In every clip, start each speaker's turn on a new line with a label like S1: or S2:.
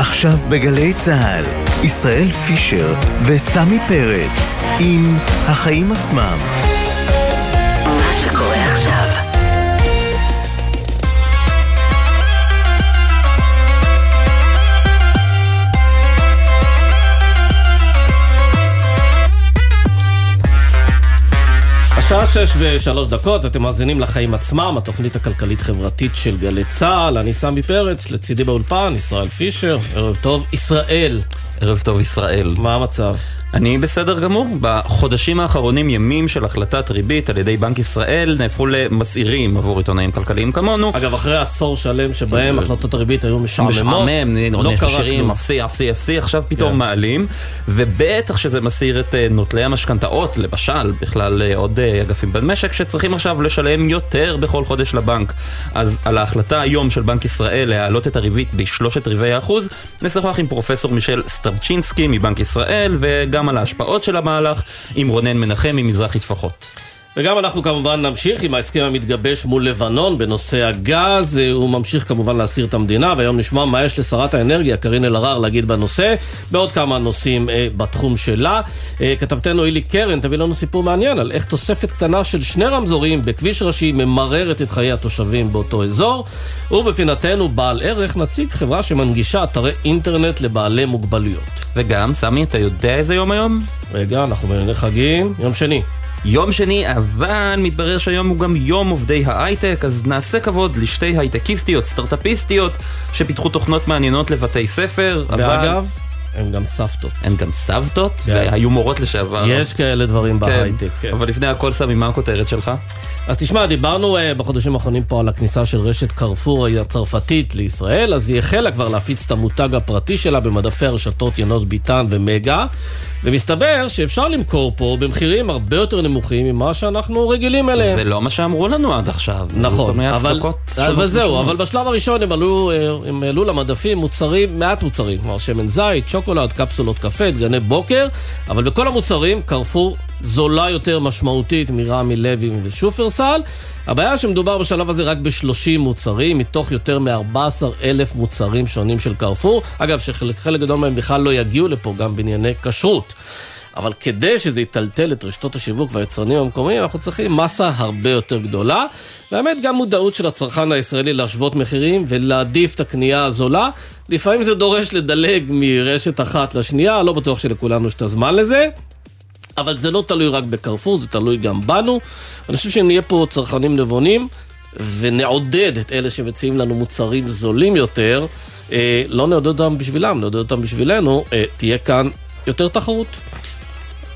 S1: עכשיו בגלי צה"ל, ישראל פישר וסמי פרץ עם החיים עצמם.
S2: השעה שש ושלוש דקות, אתם מאזינים לחיים עצמם, התוכנית הכלכלית-חברתית של גלי צה"ל. אני סמי פרץ, לצידי באולפן, ישראל פישר. ערב טוב, ישראל.
S3: ערב טוב ישראל.
S2: מה המצב?
S3: אני בסדר גמור. בחודשים האחרונים ימים של החלטת ריבית על ידי בנק ישראל נהפכו למסעירים עבור עיתונאים כלכליים כמונו.
S2: אגב, אחרי עשור שלם שבהם החלטות הריבית היו משעממות, לא קרה כלום.
S3: אפסי, אפסי, אפסי, עכשיו פתאום
S2: כן.
S3: מעלים, ובטח שזה מסעיר את אה, נוטלי המשכנתאות, למשל, בכלל אה, עוד אה, אגפים במשק, שצריכים עכשיו לשלם יותר בכל חודש לבנק. אז על ההחלטה היום של בנק ישראל להעלות את הריבית בשלושת רבעי האחוז, נשוחח עם פרופסור מישל סטרצ'ינסקי מבנק ישראל, וגם על ההשפעות של המהלך, עם רונן מנחם ממזרחי טפחות.
S2: וגם אנחנו כמובן נמשיך עם ההסכם המתגבש מול לבנון בנושא הגז. אה, הוא ממשיך כמובן להסיר את המדינה, והיום נשמע מה יש לשרת האנרגיה, קארין אלהרר, להגיד בנושא, בעוד כמה נושאים אה, בתחום שלה. אה, כתבתנו אילי קרן תביא לנו סיפור מעניין על איך תוספת קטנה של שני רמזורים בכביש ראשי ממררת את חיי התושבים באותו אזור. ובפינתנו בעל ערך נציג חברה שמנגישה אתרי אינטרנט לבעלי מוגבלויות.
S3: וגם, סמי, אתה יודע איזה יום היום?
S2: רגע, אנחנו בענייני חגים, יום שני.
S3: יום שני, אבל מתברר שהיום הוא גם יום עובדי ההייטק, אז נעשה כבוד לשתי הייטקיסטיות, סטארט-אפיסטיות, שפיתחו תוכנות מעניינות לבתי ספר, אבל
S2: ואגב, הם גם סבתות.
S3: הן גם סבתות,
S2: כן.
S3: והיו מורות לשעבר.
S2: יש כאלה דברים
S3: כן,
S2: בהייטק. כן.
S3: אבל לפני הכל, סמי, מה הכותרת שלך?
S2: אז תשמע, דיברנו uh, בחודשים האחרונים פה על הכניסה של רשת קרפור הצרפתית לישראל, אז היא החלה כבר להפיץ את המותג הפרטי שלה במדפי הרשתות ינות ביטן ומגה, ומסתבר שאפשר למכור פה במחירים הרבה יותר נמוכים ממה שאנחנו רגילים אליהם.
S3: זה לא מה שאמרו לנו עד עכשיו.
S2: נכון, אבל, אבל זהו. אבל בשלב הראשון הם עלו, אה, הם העלו למדפים מוצרים, מעט מוצרים, כלומר שמן זית, שוקולד, קפסולות קפה, דגני בוקר, אבל בכל המוצרים קרפור זולה יותר משמעותית מרמי לוי ושופרסל. הבעיה שמדובר בשלב הזה רק ב-30 מוצרים, מתוך יותר מ-14 אלף מוצרים שונים של קרפור. אגב, שחלק חלק גדול מהם בכלל לא יגיעו לפה גם בענייני כשרות. אבל כדי שזה יטלטל את רשתות השיווק והיצרנים המקומיים, אנחנו צריכים מסה הרבה יותר גדולה. והאמת, גם מודעות של הצרכן הישראלי להשוות מחירים ולהעדיף את הקנייה הזולה. לפעמים זה דורש לדלג מרשת אחת לשנייה, לא בטוח שלכולנו יש את הזמן לזה. אבל זה לא תלוי רק בקרפור, זה תלוי גם בנו. אני חושב שנהיה פה צרכנים נבונים, ונעודד את אלה שמציעים לנו מוצרים זולים יותר. אה, לא נעודד אותם בשבילם, נעודד אותם בשבילנו, אה, תהיה כאן יותר תחרות.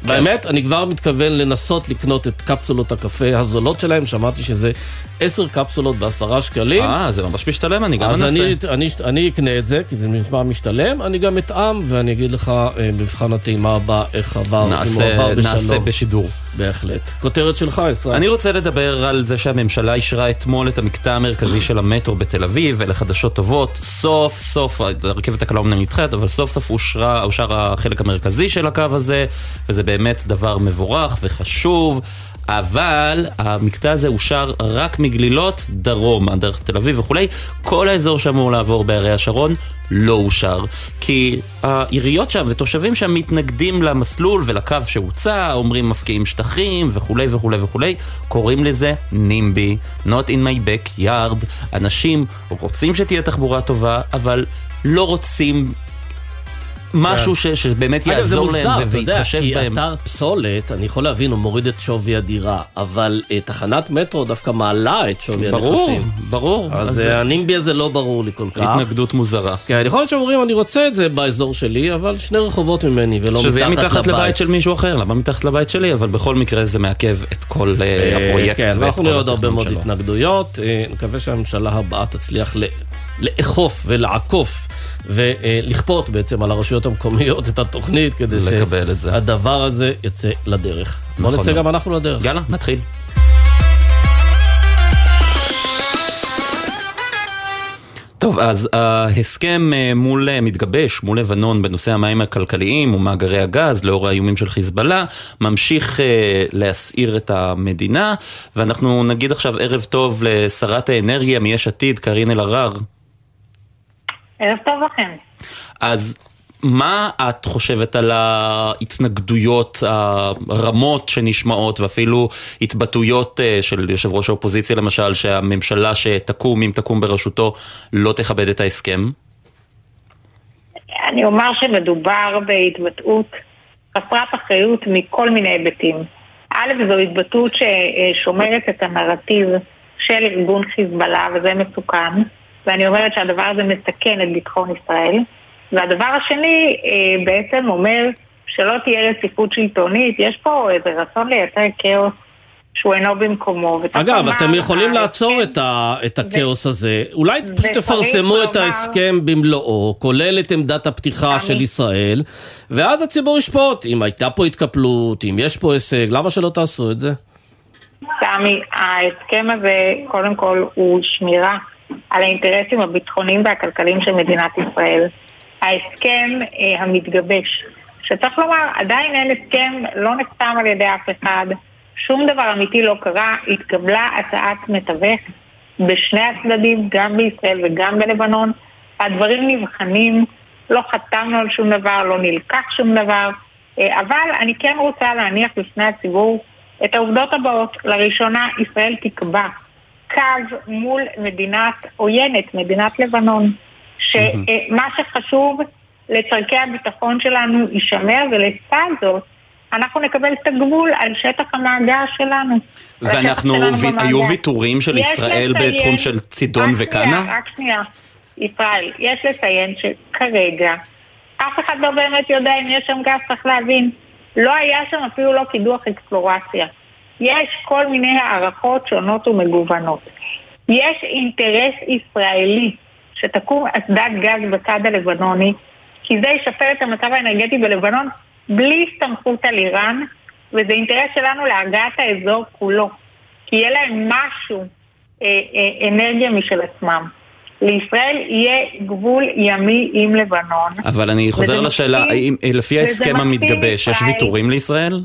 S2: באמת, אני כבר מתכוון לנסות לקנות את קפסולות הקפה הזולות שלהם, שמעתי שזה 10 קפסולות בעשרה שקלים.
S3: אה, זה ממש משתלם, אני גם
S2: אז
S3: אנסה.
S2: אני, אני, אני אקנה את זה, כי זה נשמע משתלם, אני גם אטעם, ואני אגיד לך אה, במבחן הטעימה הבא איך עבר, אם הוא
S3: נעשה,
S2: עבר בשלום.
S3: נעשה בשידור.
S2: בהחלט. כותרת שלך, ישראל.
S3: אני רוצה לדבר על זה שהממשלה אישרה אתמול את המקטע המרכזי של המטרו בתל אביב, ואלה חדשות טובות. סוף סוף, הרכבת הקלה אומנם נדחית, אבל סוף סוף אושר החלק המרכזי של הקו הזה, וזה באמת דבר מבורך וחשוב. אבל המקטע הזה אושר רק מגלילות דרום, עד דרך תל אביב וכולי. כל האזור שאמור לעבור בערי השרון לא אושר. כי העיריות שם ותושבים שם מתנגדים למסלול ולקו שהוצע, אומרים מפקיעים שטחים וכולי וכולי וכולי. קוראים לזה נימבי, not in my backyard. אנשים רוצים שתהיה תחבורה טובה, אבל לא רוצים... משהו ש, שבאמת
S2: אגב, זה
S3: יעזור
S2: מוזר,
S3: להם
S2: אתה יודע,
S3: ויתחשב
S2: כי
S3: בהם.
S2: אתר פסולת, אני יכול להבין, הוא מוריד את שווי הדירה, אבל אה, תחנת מטרו דווקא מעלה את שווי
S3: ברור,
S2: הנכסים.
S3: ברור.
S2: אז אה, הנימבי הזה לא ברור לי כל כך.
S3: התנגדות מוזרה.
S2: כן, יכול להיות שאומרים, אני רוצה את זה באזור שלי, אבל שני רחובות ממני, ולא
S3: שזה יהיה
S2: מתחת
S3: מתחת
S2: לבית.
S3: לבית של מישהו אחר, למה מתחת לבית שלי? אבל בכל מקרה זה מעכב את כל אה, הפרויקט
S2: כן, ואנחנו נראה עוד הרבה מאוד. התנגדויות. נקווה שהממשלה הבאה תצליח לאכוף ולעקוף ולכפות בעצם על הרשויות המקומיות את התוכנית, כדי. שהדבר הזה יצא לדרך. בוא
S3: נכון
S2: נצא
S3: מאוד.
S2: גם אנחנו לדרך.
S3: יאללה, נתחיל. טוב, אז ההסכם אה, מול אה, מתגבש, מול לבנון, בנושא המים הכלכליים ומאגרי הגז, לאור האיומים של חיזבאללה, ממשיך אה, להסעיר את המדינה, ואנחנו נגיד עכשיו ערב טוב לשרת האנרגיה מיש עתיד, קארין אלהרר.
S4: ערב טוב לכם.
S3: אז מה את חושבת על ההתנגדויות הרמות שנשמעות ואפילו התבטאויות אה, של יושב ראש האופוזיציה למשל שהממשלה שתקום, אם תקום בראשותו, לא תכבד את ההסכם?
S4: אני אומר שמדובר בהתבטאות חסרת אחריות מכל מיני היבטים. א', זו התבטאות ששומרת את הנרטיב של ארגון חיזבאללה, וזה מסוכן, ואני אומרת שהדבר הזה מסכן את ביטחון ישראל. והדבר השני אה, בעצם אומר שלא תהיה רציפות שלטונית, יש פה איזה רצון לייצר כאוס שהוא אינו במקומו.
S2: אגב, אתם יכולים לעצור את, ה, את הכאוס הזה. אולי פשוט תפרסמו את ההסכם במלואו, כולל את עמדת הפתיחה של ישראל, ואז הציבור ישפוט אם הייתה פה התקפלות, אם יש פה הישג, למה שלא תעשו את זה?
S4: סמי, ההסכם הזה, קודם כל, הוא שמירה על האינטרסים הביטחוניים והכלכליים של מדינת ישראל. ההסכם אה, המתגבש, שצריך לומר, עדיין אין הסכם, לא נחתם על ידי אף אחד, שום דבר אמיתי לא קרה, התקבלה הצעת מתווך בשני הצדדים, גם בישראל וגם בלבנון. הדברים נבחנים, לא חתמנו על שום דבר, לא נלקח שום דבר, אה, אבל אני כן רוצה להניח בפני הציבור את העובדות הבאות. לראשונה ישראל תקבע קו מול מדינת עוינת, מדינת לבנון, שמה שחשוב לצורכי הביטחון שלנו יישמר, ולצד זאת אנחנו נקבל את הגבול על שטח המאגר שלנו.
S3: ואנחנו, ו... היו ויתורים של ישראל לציין, בתחום של צידון וקאנה?
S4: רק שנייה, ישראל, יש לציין שכרגע אף אחד לא באמת יודע אם יש שם גז, צריך להבין. לא היה שם אפילו לא קידוח אקספלורציה. יש כל מיני הערכות שונות ומגוונות. יש אינטרס ישראלי שתקום אסדת גז בצד הלבנוני, כי זה ישפר את המצב האנרגטי בלבנון בלי הסתמכות על איראן, וזה אינטרס שלנו להרגעת האזור כולו. כי יהיה להם משהו, אה, אה, אנרגיה משל עצמם. לישראל יהיה גבול ימי עם לבנון.
S3: אבל אני חוזר לשאלה, האם לפי ההסכם המתגבש, יש ויתורים לישראל?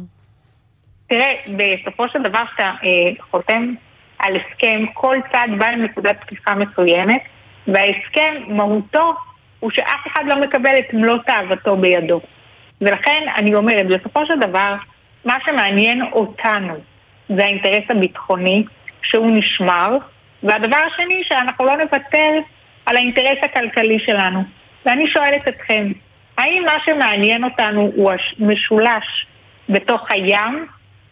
S4: תראה, בסופו של דבר כשאתה אה, חותם על הסכם, כל צד בא עם נקודת פתיחה מסוימת, וההסכם, מהותו, הוא שאף אחד לא מקבל את מלוא תאוותו בידו. ולכן אני אומרת, בסופו של דבר, מה שמעניין אותנו זה האינטרס הביטחוני, שהוא נשמר, והדבר השני, שאנחנו לא נוותר על האינטרס הכלכלי שלנו. ואני שואלת אתכם, האם מה שמעניין אותנו הוא משולש בתוך הים,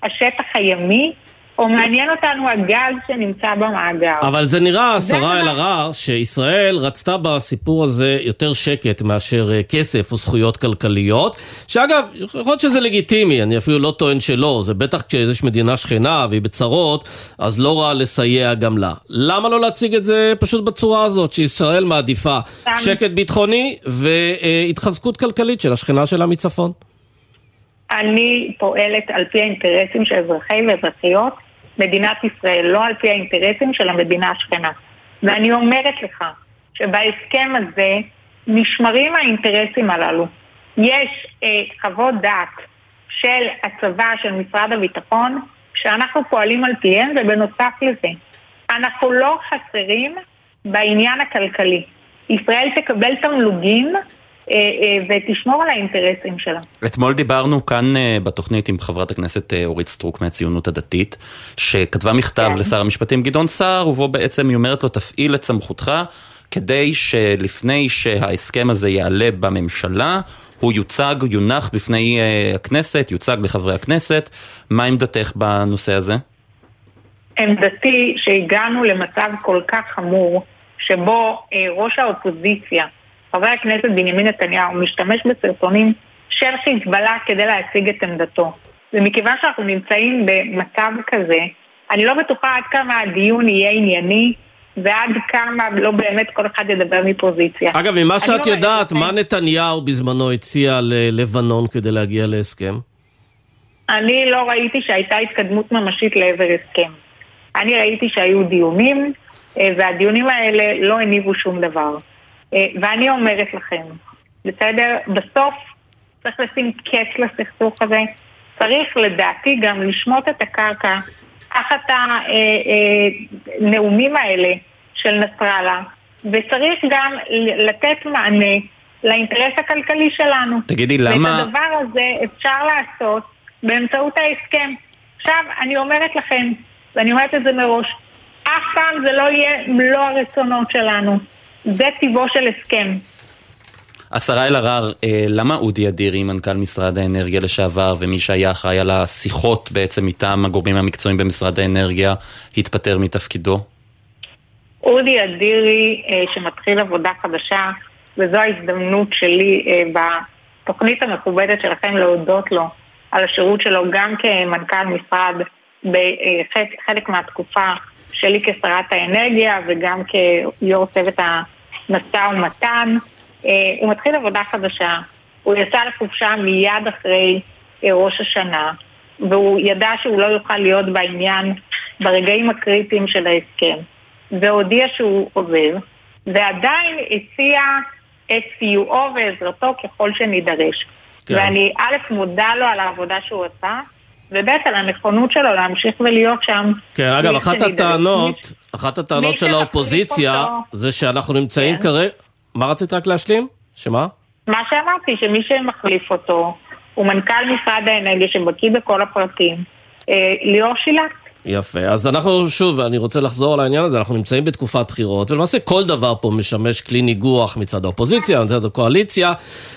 S4: השטח הימי, או מעניין אותנו הגז שנמצא במאגר.
S2: אבל זה נראה, השרה אלהרר, שישראל רצתה בסיפור הזה יותר שקט מאשר אה, כסף או זכויות כלכליות, שאגב, יכול להיות שזה לגיטימי, אני אפילו לא טוען שלא, זה בטח כשיש מדינה שכנה והיא בצרות, אז לא רע לסייע גם לה. למה לא להציג את זה פשוט בצורה הזאת, שישראל מעדיפה שקט ביטחוני והתחזקות כלכלית של השכנה שלה מצפון?
S4: אני פועלת על פי האינטרסים של אזרחי ואזרחיות מדינת ישראל, לא על פי האינטרסים של המדינה השכנה. ואני אומרת לך שבהסכם הזה נשמרים האינטרסים הללו. יש אה, חוות דעת של הצבא, של משרד הביטחון, שאנחנו פועלים על פיהם, ובנוסף לזה, אנחנו לא חסרים בעניין הכלכלי. ישראל תקבל תמלוגים ותשמור על האינטרסים שלה.
S3: אתמול דיברנו כאן אה, בתוכנית עם חברת הכנסת אורית סטרוק מהציונות הדתית, שכתבה מכתב כן. לשר המשפטים גדעון סער, ובו בעצם היא אומרת לו, תפעיל את סמכותך כדי שלפני שההסכם הזה יעלה בממשלה, הוא יוצג, יונח בפני הכנסת, יוצג לחברי הכנסת. מה עמדתך בנושא הזה?
S4: עמדתי שהגענו למצב כל כך חמור, שבו ראש האופוזיציה חבר הכנסת בנימין נתניהו משתמש בסרטונים של חיזבאללה כדי להציג את עמדתו. ומכיוון שאנחנו נמצאים במצב כזה, אני לא בטוחה עד כמה הדיון יהיה ענייני ועד כמה לא באמת כל אחד ידבר מפוזיציה.
S2: אגב, ממה שאת לא יודעת, מה נתניהו בזמנו הציע ללבנון כדי להגיע להסכם?
S4: אני לא ראיתי שהייתה התקדמות ממשית לעבר הסכם. אני ראיתי שהיו דיונים, אה, והדיונים האלה לא הניבו שום דבר. אה, ואני אומרת לכם, בסדר? בסוף צריך לשים קץ לסכסוך הזה. צריך לדעתי גם לשמוט את הקרקע תחת הנאומים אה, אה, האלה של נסראללה, וצריך גם לתת מענה לאינטרס הכלכלי שלנו.
S3: תגידי, למה...
S4: ואת הדבר הזה אפשר לעשות באמצעות ההסכם. עכשיו, אני אומרת לכם, ואני אומרת את זה מראש, אף פעם זה לא יהיה מלוא הרצונות שלנו. זה טיבו של הסכם.
S3: השרה אלהרר, אה, למה אודי אדירי, מנכ"ל משרד האנרגיה לשעבר, ומי שהיה אחראי על השיחות בעצם מטעם הגורמים המקצועיים במשרד האנרגיה, התפטר מתפקידו?
S4: אודי אדירי, אה, שמתחיל עבודה חדשה, וזו ההזדמנות שלי אה, בתוכנית המכובדת שלכם להודות לו על השירות שלו גם כמנכ"ל משרד בחלק מהתקופה שלי כשרת האנרגיה וגם כיו"ר צוות המשא ומתן. אה, הוא מתחיל עבודה חדשה, הוא יצא לחופשה מיד אחרי אה, ראש השנה, והוא ידע שהוא לא יוכל להיות בעניין ברגעים הקריטיים של ההסכם, והודיע שהוא עוזב, ועדיין הציע את סיועו ועזרתו ככל שנידרש. כן. ואני א', מודה לו על העבודה שהוא עשה, וב' על הנכונות שלו להמשיך ולהיות שם.
S2: כן, אגב, אחת הטענות, אחת הטענות של האופוזיציה, זה שאנחנו נמצאים כן. כרגע... מה רצית רק להשלים? שמה?
S4: מה שאמרתי, שמי שמחליף אותו הוא מנכ"ל משרד האנרגיה שבקיא בכל הפרטים, אה, ליאור שילת.
S2: יפה, אז אנחנו שוב, אני רוצה לחזור על העניין הזה, אנחנו נמצאים בתקופת בחירות, ולמעשה כל דבר פה משמש כלי ניגוח מצד האופוזיציה, מצד הקואליציה,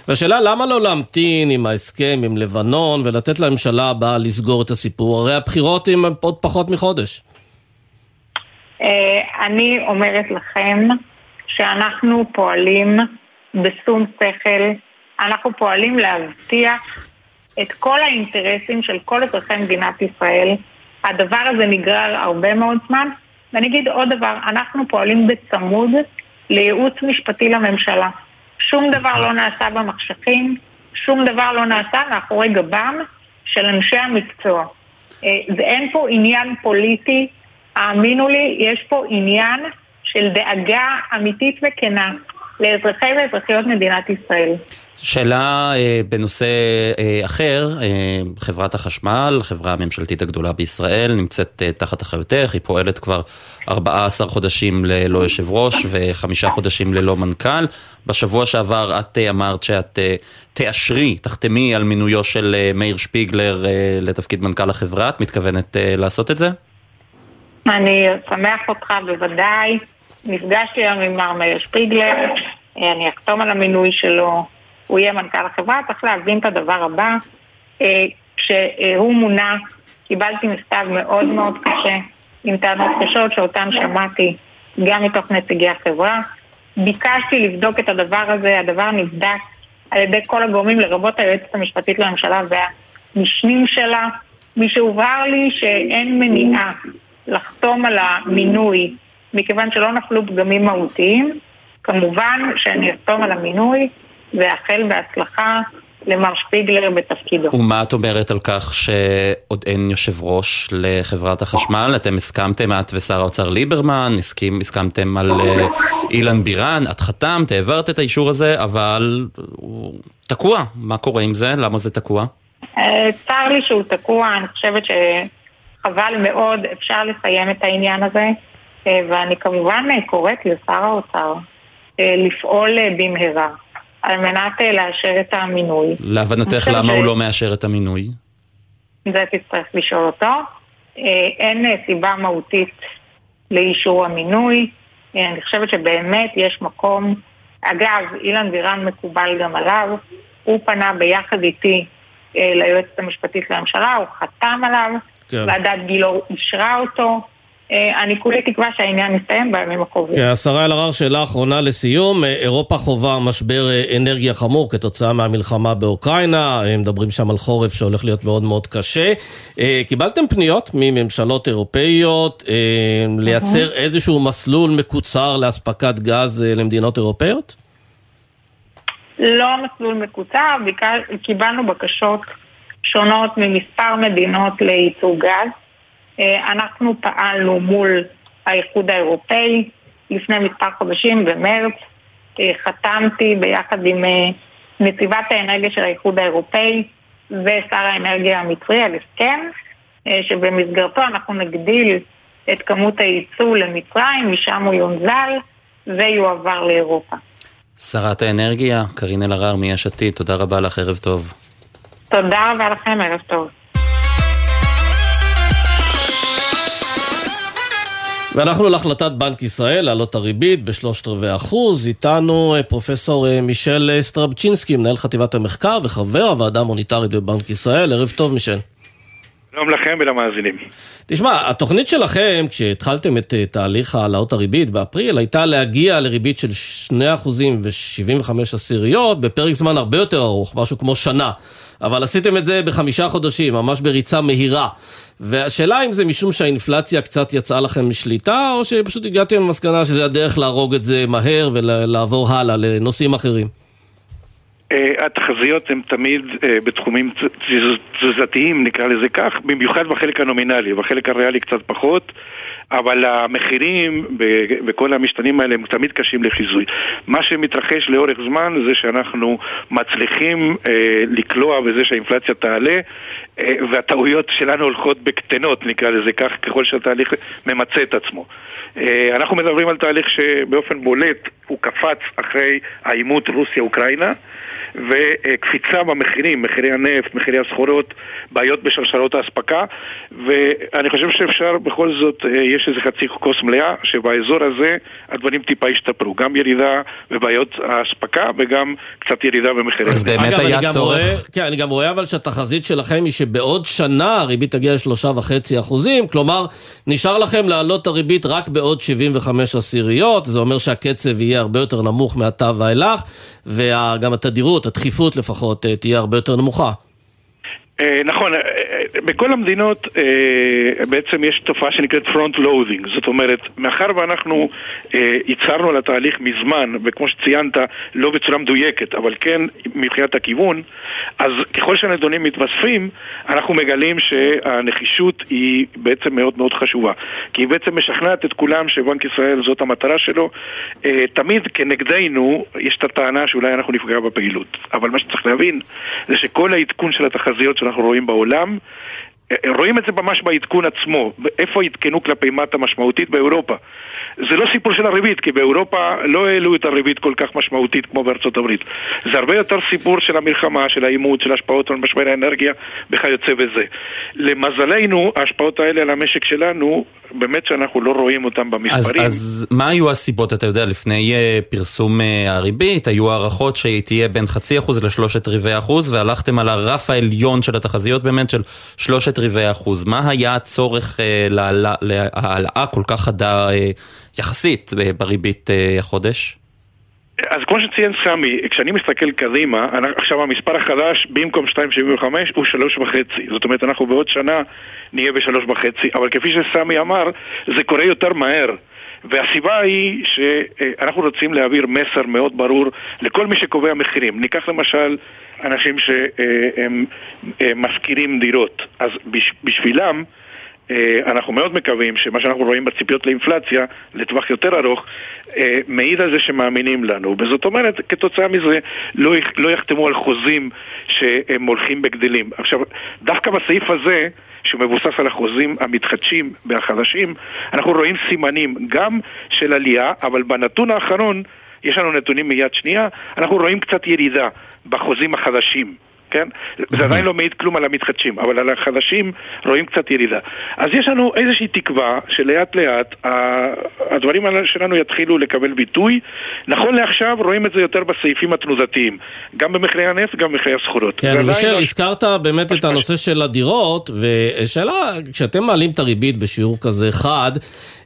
S2: והשאלה למה לא להמתין עם ההסכם עם לבנון ולתת לממשלה הבאה לסגור את הסיפור, הרי הבחירות הן עוד פחות מחודש.
S4: אה, אני אומרת לכם שאנחנו פועלים בשום שכל, אנחנו פועלים להבטיח את כל האינטרסים של כל אזרחי מדינת ישראל. הדבר הזה נגרר הרבה מאוד זמן. ואני אגיד עוד דבר, אנחנו פועלים בצמוד לייעוץ משפטי לממשלה. שום דבר לא נעשה במחשכים, שום דבר לא נעשה מאחורי גבם של אנשי המקצוע. אה, אין פה עניין פוליטי, האמינו לי, יש פה עניין של דאגה אמיתית וכנה לאזרחי ואזרחיות מדינת ישראל.
S3: שאלה אה, בנושא אה, אחר, אה, חברת החשמל, חברה הממשלתית הגדולה בישראל, נמצאת אה, תחת אחריותך, היא פועלת כבר 14 חודשים ללא יושב ראש וחמישה חודשים ללא מנכ"ל. בשבוע שעבר את אה, אמרת שאת אה, תאשרי, תחתמי על מינויו של אה, מאיר שפיגלר אה, לתפקיד מנכ"ל החברה, את מתכוונת אה, לעשות את זה?
S4: אני אשמח אותך בוודאי. נפגשתי היום עם מר מאיר שפיגלר, אה, אני אחתום על המינוי שלו, הוא יהיה מנכ"ל החברה, צריך להבין את הדבר הבא. אה, כשהוא מונה, קיבלתי מכתב מאוד מאוד קשה, עם טענות קשות שאותן שמעתי גם מתוך נציגי החברה. ביקשתי לבדוק את הדבר הזה, הדבר נבדק על ידי כל הגורמים, לרבות היועצת המשפטית לממשלה והמשנים שלה, משהובהר לי שאין מניעה לחתום על המינוי מכיוון שלא נפלו פגמים מהותיים, כמובן שאני אחתום על המינוי ואחל בהצלחה למר שפיגלר בתפקידו.
S3: ומה את אומרת על כך שעוד אין יושב ראש לחברת החשמל? אתם הסכמתם, את ושר האוצר ליברמן, הסכים, הסכמתם על uh, אילן בירן, את חתמת, העברת את האישור הזה, אבל הוא תקוע. מה קורה עם זה? למה זה תקוע?
S4: Uh, צר לי שהוא תקוע, אני חושבת שחבל מאוד, אפשר לסיים את העניין הזה. אה, ואני כמובן אה, קוראת לשר האוצר אה, לפעול במהרה על מנת לאשר את המינוי.
S3: להבנתך למה הוא לא מאשר את המינוי?
S4: זה תצטרך לשאול אותו. אין סיבה מהותית לאישור המינוי. אני חושבת שבאמת יש מקום, אגב, אילן בירן מקובל גם עליו, הוא פנה ביחד איתי ליועצת המשפטית לממשלה, הוא חתם עליו, כן. ועדת גילאור אישרה אותו. אה, אני כולי תקווה שהעניין יסתיים בימים הקרובים.
S2: כן, השרה אלהרר, שאלה אחרונה לסיום. אה, אירופה חווה משבר אה, אנרגיה חמור כתוצאה מהמלחמה באוקראינה, מדברים שם על חורף שהולך להיות מאוד מאוד קשה. קיבלתם פניות מממשלות אירופאיות לייצר איזשהו מסלול מקוצר לאספקת גז למדינות אירופאיות?
S4: לא מסלול מקוצר, קיבלנו בקשות שונות ממספר מדינות לייצוא גז. אה, אנחנו פעלנו מול האיחוד האירופאי לפני מספר חודשים, במרץ, אה, חתמתי ביחד עם אה, נציבת האנרגיה של האיחוד האירופאי ושר האנרגיה המצרי על הסכם, שבמסגרתו אנחנו נגדיל את כמות הייצוא למצרים, משם הוא יונזל ויועבר לאירופה.
S3: שרת האנרגיה, קארין אלהרר מיש עתיד, תודה רבה לך, ערב טוב.
S4: תודה רבה לכם, ערב טוב.
S2: ואנחנו להחלטת בנק ישראל להעלות הריבית בשלושת רבעי אחוז. איתנו אה, פרופסור אה, מישל אה, סטרבצ'ינסקי, מנהל חטיבת המחקר וחבר הוועדה המוניטרית בבנק ישראל. ערב טוב, מישל.
S5: שלום לכם ולמאזינים.
S2: תשמע, התוכנית שלכם, כשהתחלתם את תהליך העלאות הריבית באפריל, הייתה להגיע לריבית של 2% ו-75 עשיריות בפרק זמן הרבה יותר ארוך, משהו כמו שנה. אבל עשיתם את זה בחמישה חודשים, ממש בריצה מהירה. והשאלה אם זה משום שהאינפלציה קצת יצאה לכם משליטה, או שפשוט הגעתם למסקנה שזה הדרך להרוג את זה מהר ולעבור הלאה לנושאים אחרים.
S5: Uh, התחזיות הן תמיד uh, בתחומים תזוזתיים, נקרא לזה כך, במיוחד בחלק הנומינלי, בחלק הריאלי קצת פחות. אבל המחירים וכל המשתנים האלה הם תמיד קשים לחיזוי. מה שמתרחש לאורך זמן זה שאנחנו מצליחים אה, לקלוע בזה שהאינפלציה תעלה אה, והטעויות שלנו הולכות בקטנות, נקרא לזה כך, ככל שהתהליך ממצה את עצמו. אה, אנחנו מדברים על תהליך שבאופן בולט הוא קפץ אחרי העימות רוסיה-אוקראינה וקפיצה במחירים, מחירי הנפט, מחירי הסחורות, בעיות בשרשרות האספקה ואני חושב שאפשר בכל זאת, אה, יש איזה חצי כוס מלאה שבאזור הזה הדברים טיפה השתפרו, גם ירידה בבעיות האספקה וגם קצת ירידה במחירי
S3: אז באמת
S2: אגב,
S3: היה צורך.
S2: רואה, כן, אני גם רואה אבל שהתחזית שלכם היא שבעוד שנה הריבית תגיע לשלושה וחצי אחוזים, כלומר, נשאר לכם להעלות את הריבית רק בעוד 75 עשיריות, זה אומר שהקצב יהיה הרבה יותר נמוך מעתה ואילך, וגם התדירות, הדחיפות לפחות, אה, תהיה הרבה יותר נמוכה.
S5: אה, נכון, אה, אה, בכל המדינות בעצם יש תופעה שנקראת front loading, זאת אומרת, מאחר ואנחנו ייצרנו על התהליך מזמן, וכמו שציינת, לא בצורה מדויקת, אבל כן מבחינת הכיוון, אז ככל שהנדונים מתווספים, אנחנו מגלים שהנחישות היא בעצם מאוד מאוד חשובה. כי היא בעצם משכנעת את כולם שבנק ישראל זאת המטרה שלו. תמיד כנגדנו יש את הטענה שאולי אנחנו נפגע בפעילות. אבל מה שצריך להבין זה שכל העדכון של התחזיות שאנחנו רואים בעולם אה, רואים את זה ממש בעדכון עצמו, איפה עדכנו כלפי מטה משמעותית באירופה. זה לא סיפור של הריבית, כי באירופה לא העלו את הריבית כל כך משמעותית כמו בארצות הברית. זה הרבה יותר סיפור של המלחמה, של העימות, של ההשפעות על משבר האנרגיה וכיוצא בזה. למזלנו, ההשפעות האלה על המשק שלנו, באמת שאנחנו לא רואים אותם
S3: אז,
S5: במספרים.
S3: אז מה היו הסיבות, אתה יודע, לפני uh, פרסום uh, הריבית, היו הערכות שהיא תהיה בין חצי אחוז לשלושת רבעי אחוז, והלכתם על הרף העליון של התחזיות באמת של שלושת רבעי אחוז. מה היה הצורך להעלה- להעלאה כל כך חדה יחסית בריבית uh, החודש?
S5: אז כמו שציין סמי, כשאני מסתכל קדימה, עכשיו המספר החדש במקום 2.75 הוא 3.5 זאת אומרת אנחנו בעוד שנה נהיה ב-3.5 אבל כפי שסמי אמר, זה קורה יותר מהר והסיבה היא שאנחנו רוצים להעביר מסר מאוד ברור לכל מי שקובע מחירים. ניקח למשל אנשים שהם אה, משכירים דירות, אז בש- בשבילם אה, אנחנו מאוד מקווים שמה שאנחנו רואים בציפיות לאינפלציה לטווח יותר ארוך אה, מעיד על זה שמאמינים לנו וזאת אומרת כתוצאה מזה לא, לא יחתמו על חוזים שהם הולכים בגדלים. עכשיו דווקא בסעיף הזה שמבוסס על החוזים המתחדשים והחדשים אנחנו רואים סימנים גם של עלייה אבל בנתון האחרון יש לנו נתונים מיד שנייה אנחנו רואים קצת ירידה בחוזים החדשים כן? זה עדיין לא מעיד כלום על המתחדשים, אבל על החדשים רואים קצת ירידה. אז יש לנו איזושהי תקווה שלאט לאט הדברים שלנו יתחילו לקבל ביטוי. נכון לעכשיו רואים את זה יותר בסעיפים התנודתיים, גם במחירי הנפט, גם במחירי הסחורות.
S2: כן, מישל,
S5: לא-
S2: הזכרת באמת את הנושא של הדירות, ושאלה, כשאתם מעלים את הריבית בשיעור כזה חד,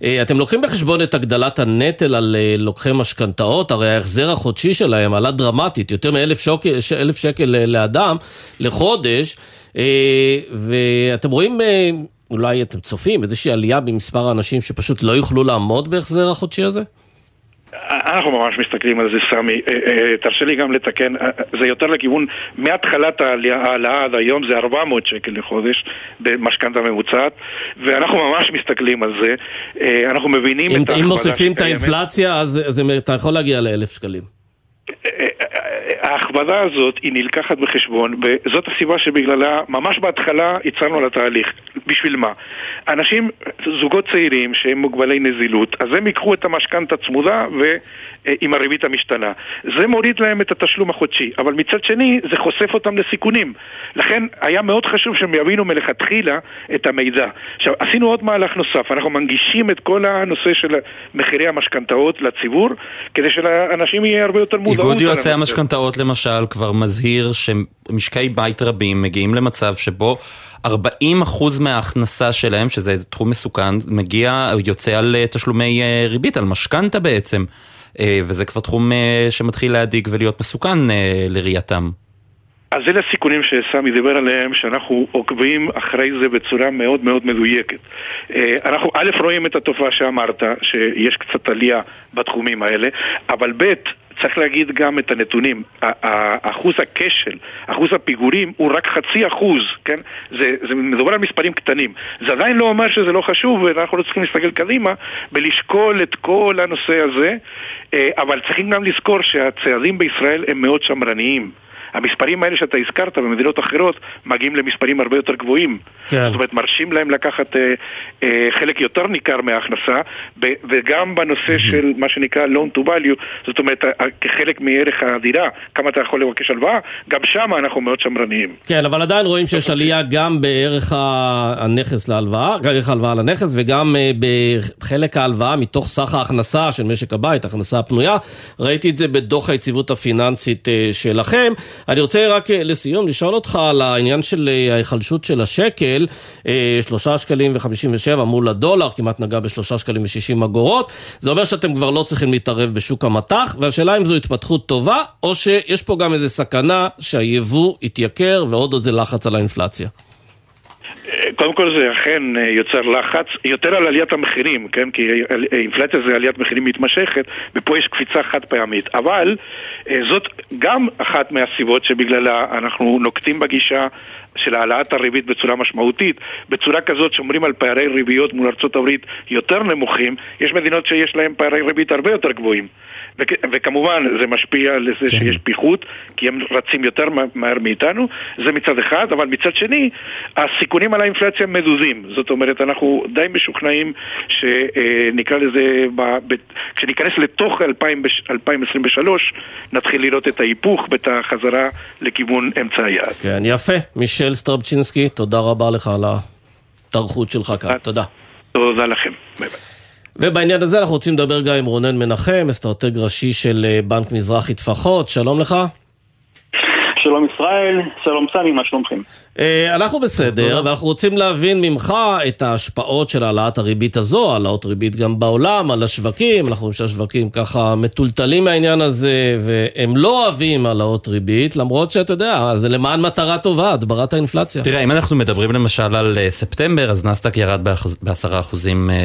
S2: אה, אתם לוקחים בחשבון את הגדלת הנטל על אה, לוקחי משכנתאות, הרי ההחזר החודשי שלהם עלה דרמטית, יותר מאלף שקל, ש- לאדם לחודש, אה, ואתם רואים, אה, אולי אתם צופים, איזושהי עלייה במספר האנשים שפשוט לא יוכלו לעמוד בהחזר החודשי הזה?
S5: אנחנו ממש מסתכלים על זה, סמי. אה, תרשה לי גם לתקן, זה יותר לכיוון, מהתחלת העלייה העלאה עד היום זה 400 שקל לחודש במשכנתה ממוצעת, ואנחנו ממש מסתכלים על זה. אנחנו מבינים
S2: אם
S5: את
S2: אם
S5: ההכבדה
S2: מוסיפים את
S5: שקיימת.
S2: האינפלציה, אז אז אתה יכול להגיע לאלף שקלים.
S5: ההכבדה הזאת היא נלקחת בחשבון וזאת הסיבה שבגללה ממש בהתחלה הצענו על התהליך בשביל מה? אנשים, זוגות צעירים שהם מוגבלי נזילות, אז הם ייקחו את המשכנתה צמודה ועם הריבית המשתנה. זה מוריד להם את התשלום החודשי, אבל מצד שני זה חושף אותם לסיכונים. לכן היה מאוד חשוב שהם יבינו מלכתחילה את המידע. עכשיו, עשינו עוד מהלך נוסף, אנחנו מנגישים את כל הנושא של מחירי המשכנתאות לציבור, כדי שלאנשים יהיה הרבה יותר מודעות.
S3: איגוד יועצי. המשכנתאות למשל כבר מזהיר שמשקי בית רבים מגיעים למצב שבו 40% מההכנסה שלהם, שזה תחום מסוכן, מגיע, יוצא על אה, תשלומי אה, ריבית, על משכנתה בעצם, אה, וזה כבר תחום אה, שמתחיל להדאיג ולהיות מסוכן אה, לראייתם.
S5: אז אלה הסיכונים שסמי דיבר עליהם, שאנחנו עוקבים אחרי זה בצורה מאוד מאוד מדויקת. אה, אנחנו א' רואים את התופעה שאמרת, שיש קצת עלייה בתחומים האלה, אבל ב', צריך להגיד גם את הנתונים. אחוז הכשל, אחוז הפיגורים הוא רק חצי אחוז, כן? זה, זה מדובר על מספרים קטנים. זה עדיין לא אומר שזה לא חשוב, ואנחנו לא צריכים להסתכל קדימה ולשקול את כל הנושא הזה, אה, אבל צריכים גם לזכור שהצעדים בישראל הם מאוד שמרניים. המספרים האלה שאתה הזכרת במדינות אחרות מגיעים למספרים הרבה יותר גבוהים.
S2: כן.
S5: זאת אומרת, מרשים להם לקחת אה, אה, חלק יותר ניכר מההכנסה, ב- וגם בנושא של מה שנקרא loan to value, זאת אומרת, כחלק מערך הדירה, כמה אתה יכול לבקש הלוואה, גם שם אנחנו מאוד שמרניים.
S2: כן, אבל עדיין רואים שיש עלייה גם בערך הנכס להלוואה, ערך ההלוואה לנכס, וגם אה, בחלק ההלוואה מתוך סך ההכנסה של משק הבית, הכנסה הפנויה. ראיתי את זה בדוח היציבות הפיננסית אה, שלכם. אני רוצה רק אה, לסיום לשאול אותך על העניין של אה, ההיחלשות של השקל, אה, שלושה שקלים וחמישים ושבע מול הדולר, כמעט נגע בשלושה שקלים ושישים אגורות. זה אומר שאתם כבר לא צריכים להתערב בשוק המטח, והשאלה אם זו התפתחות טובה, או שיש פה גם איזו סכנה שהיבוא יתייקר ועוד עוד זה לחץ על האינפלציה.
S5: אה, קודם כל זה אכן אה, יוצר לחץ, יותר על עליית המחירים, כן? כי על- אינפלציה זה עליית מחירים מתמשכת, ופה יש קפיצה חד פעמית. אבל אה, זאת גם אחת מהסיבות שבגללה אנחנו נוקטים בגישה של העלאת הריבית בצורה משמעותית, בצורה כזאת שומרים על פערי ריביות מול ארצות הברית יותר נמוכים, יש מדינות שיש להן פערי ריבית הרבה יותר גבוהים. וכ- וכמובן זה משפיע על זה שיש פיחות, כי הם רצים יותר מה- מהר מאיתנו, זה מצד אחד, אבל מצד שני, הסיכונים על האינפלציה מדודים. זאת אומרת, אנחנו די משוכנעים שנקרא לזה, ב- כשניכנס לתוך 2000 בש- 2023, נתחיל לראות את ההיפוך ואת החזרה לכיוון אמצע היעד.
S2: כן, יפה. מישל סטרבצ'ינסקי, תודה רבה לך על ההתארחות שלך כאן. תודה.
S5: תודה לכם. ביי ביי.
S2: ובעניין הזה אנחנו רוצים לדבר גם עם רונן מנחם, אסטרטג ראשי של אה, בנק מזרחי טפחות. שלום לך.
S6: שלום ישראל, שלום סמי, מה שלומכם?
S2: אה, אנחנו בסדר, ואנחנו רוצים להבין ממך את ההשפעות של העלאת הריבית הזו, העלאות ריבית גם בעולם, על השווקים, אנחנו רואים שהשווקים ככה מטולטלים מהעניין הזה, והם לא אוהבים העלאות ריבית, למרות שאתה יודע, זה למען מטרה טובה, הדברת האינפלציה.
S3: תראה, אם אנחנו מדברים למשל על אה, ספטמבר, אז נסדק ירד בעשרה אחוזים אה,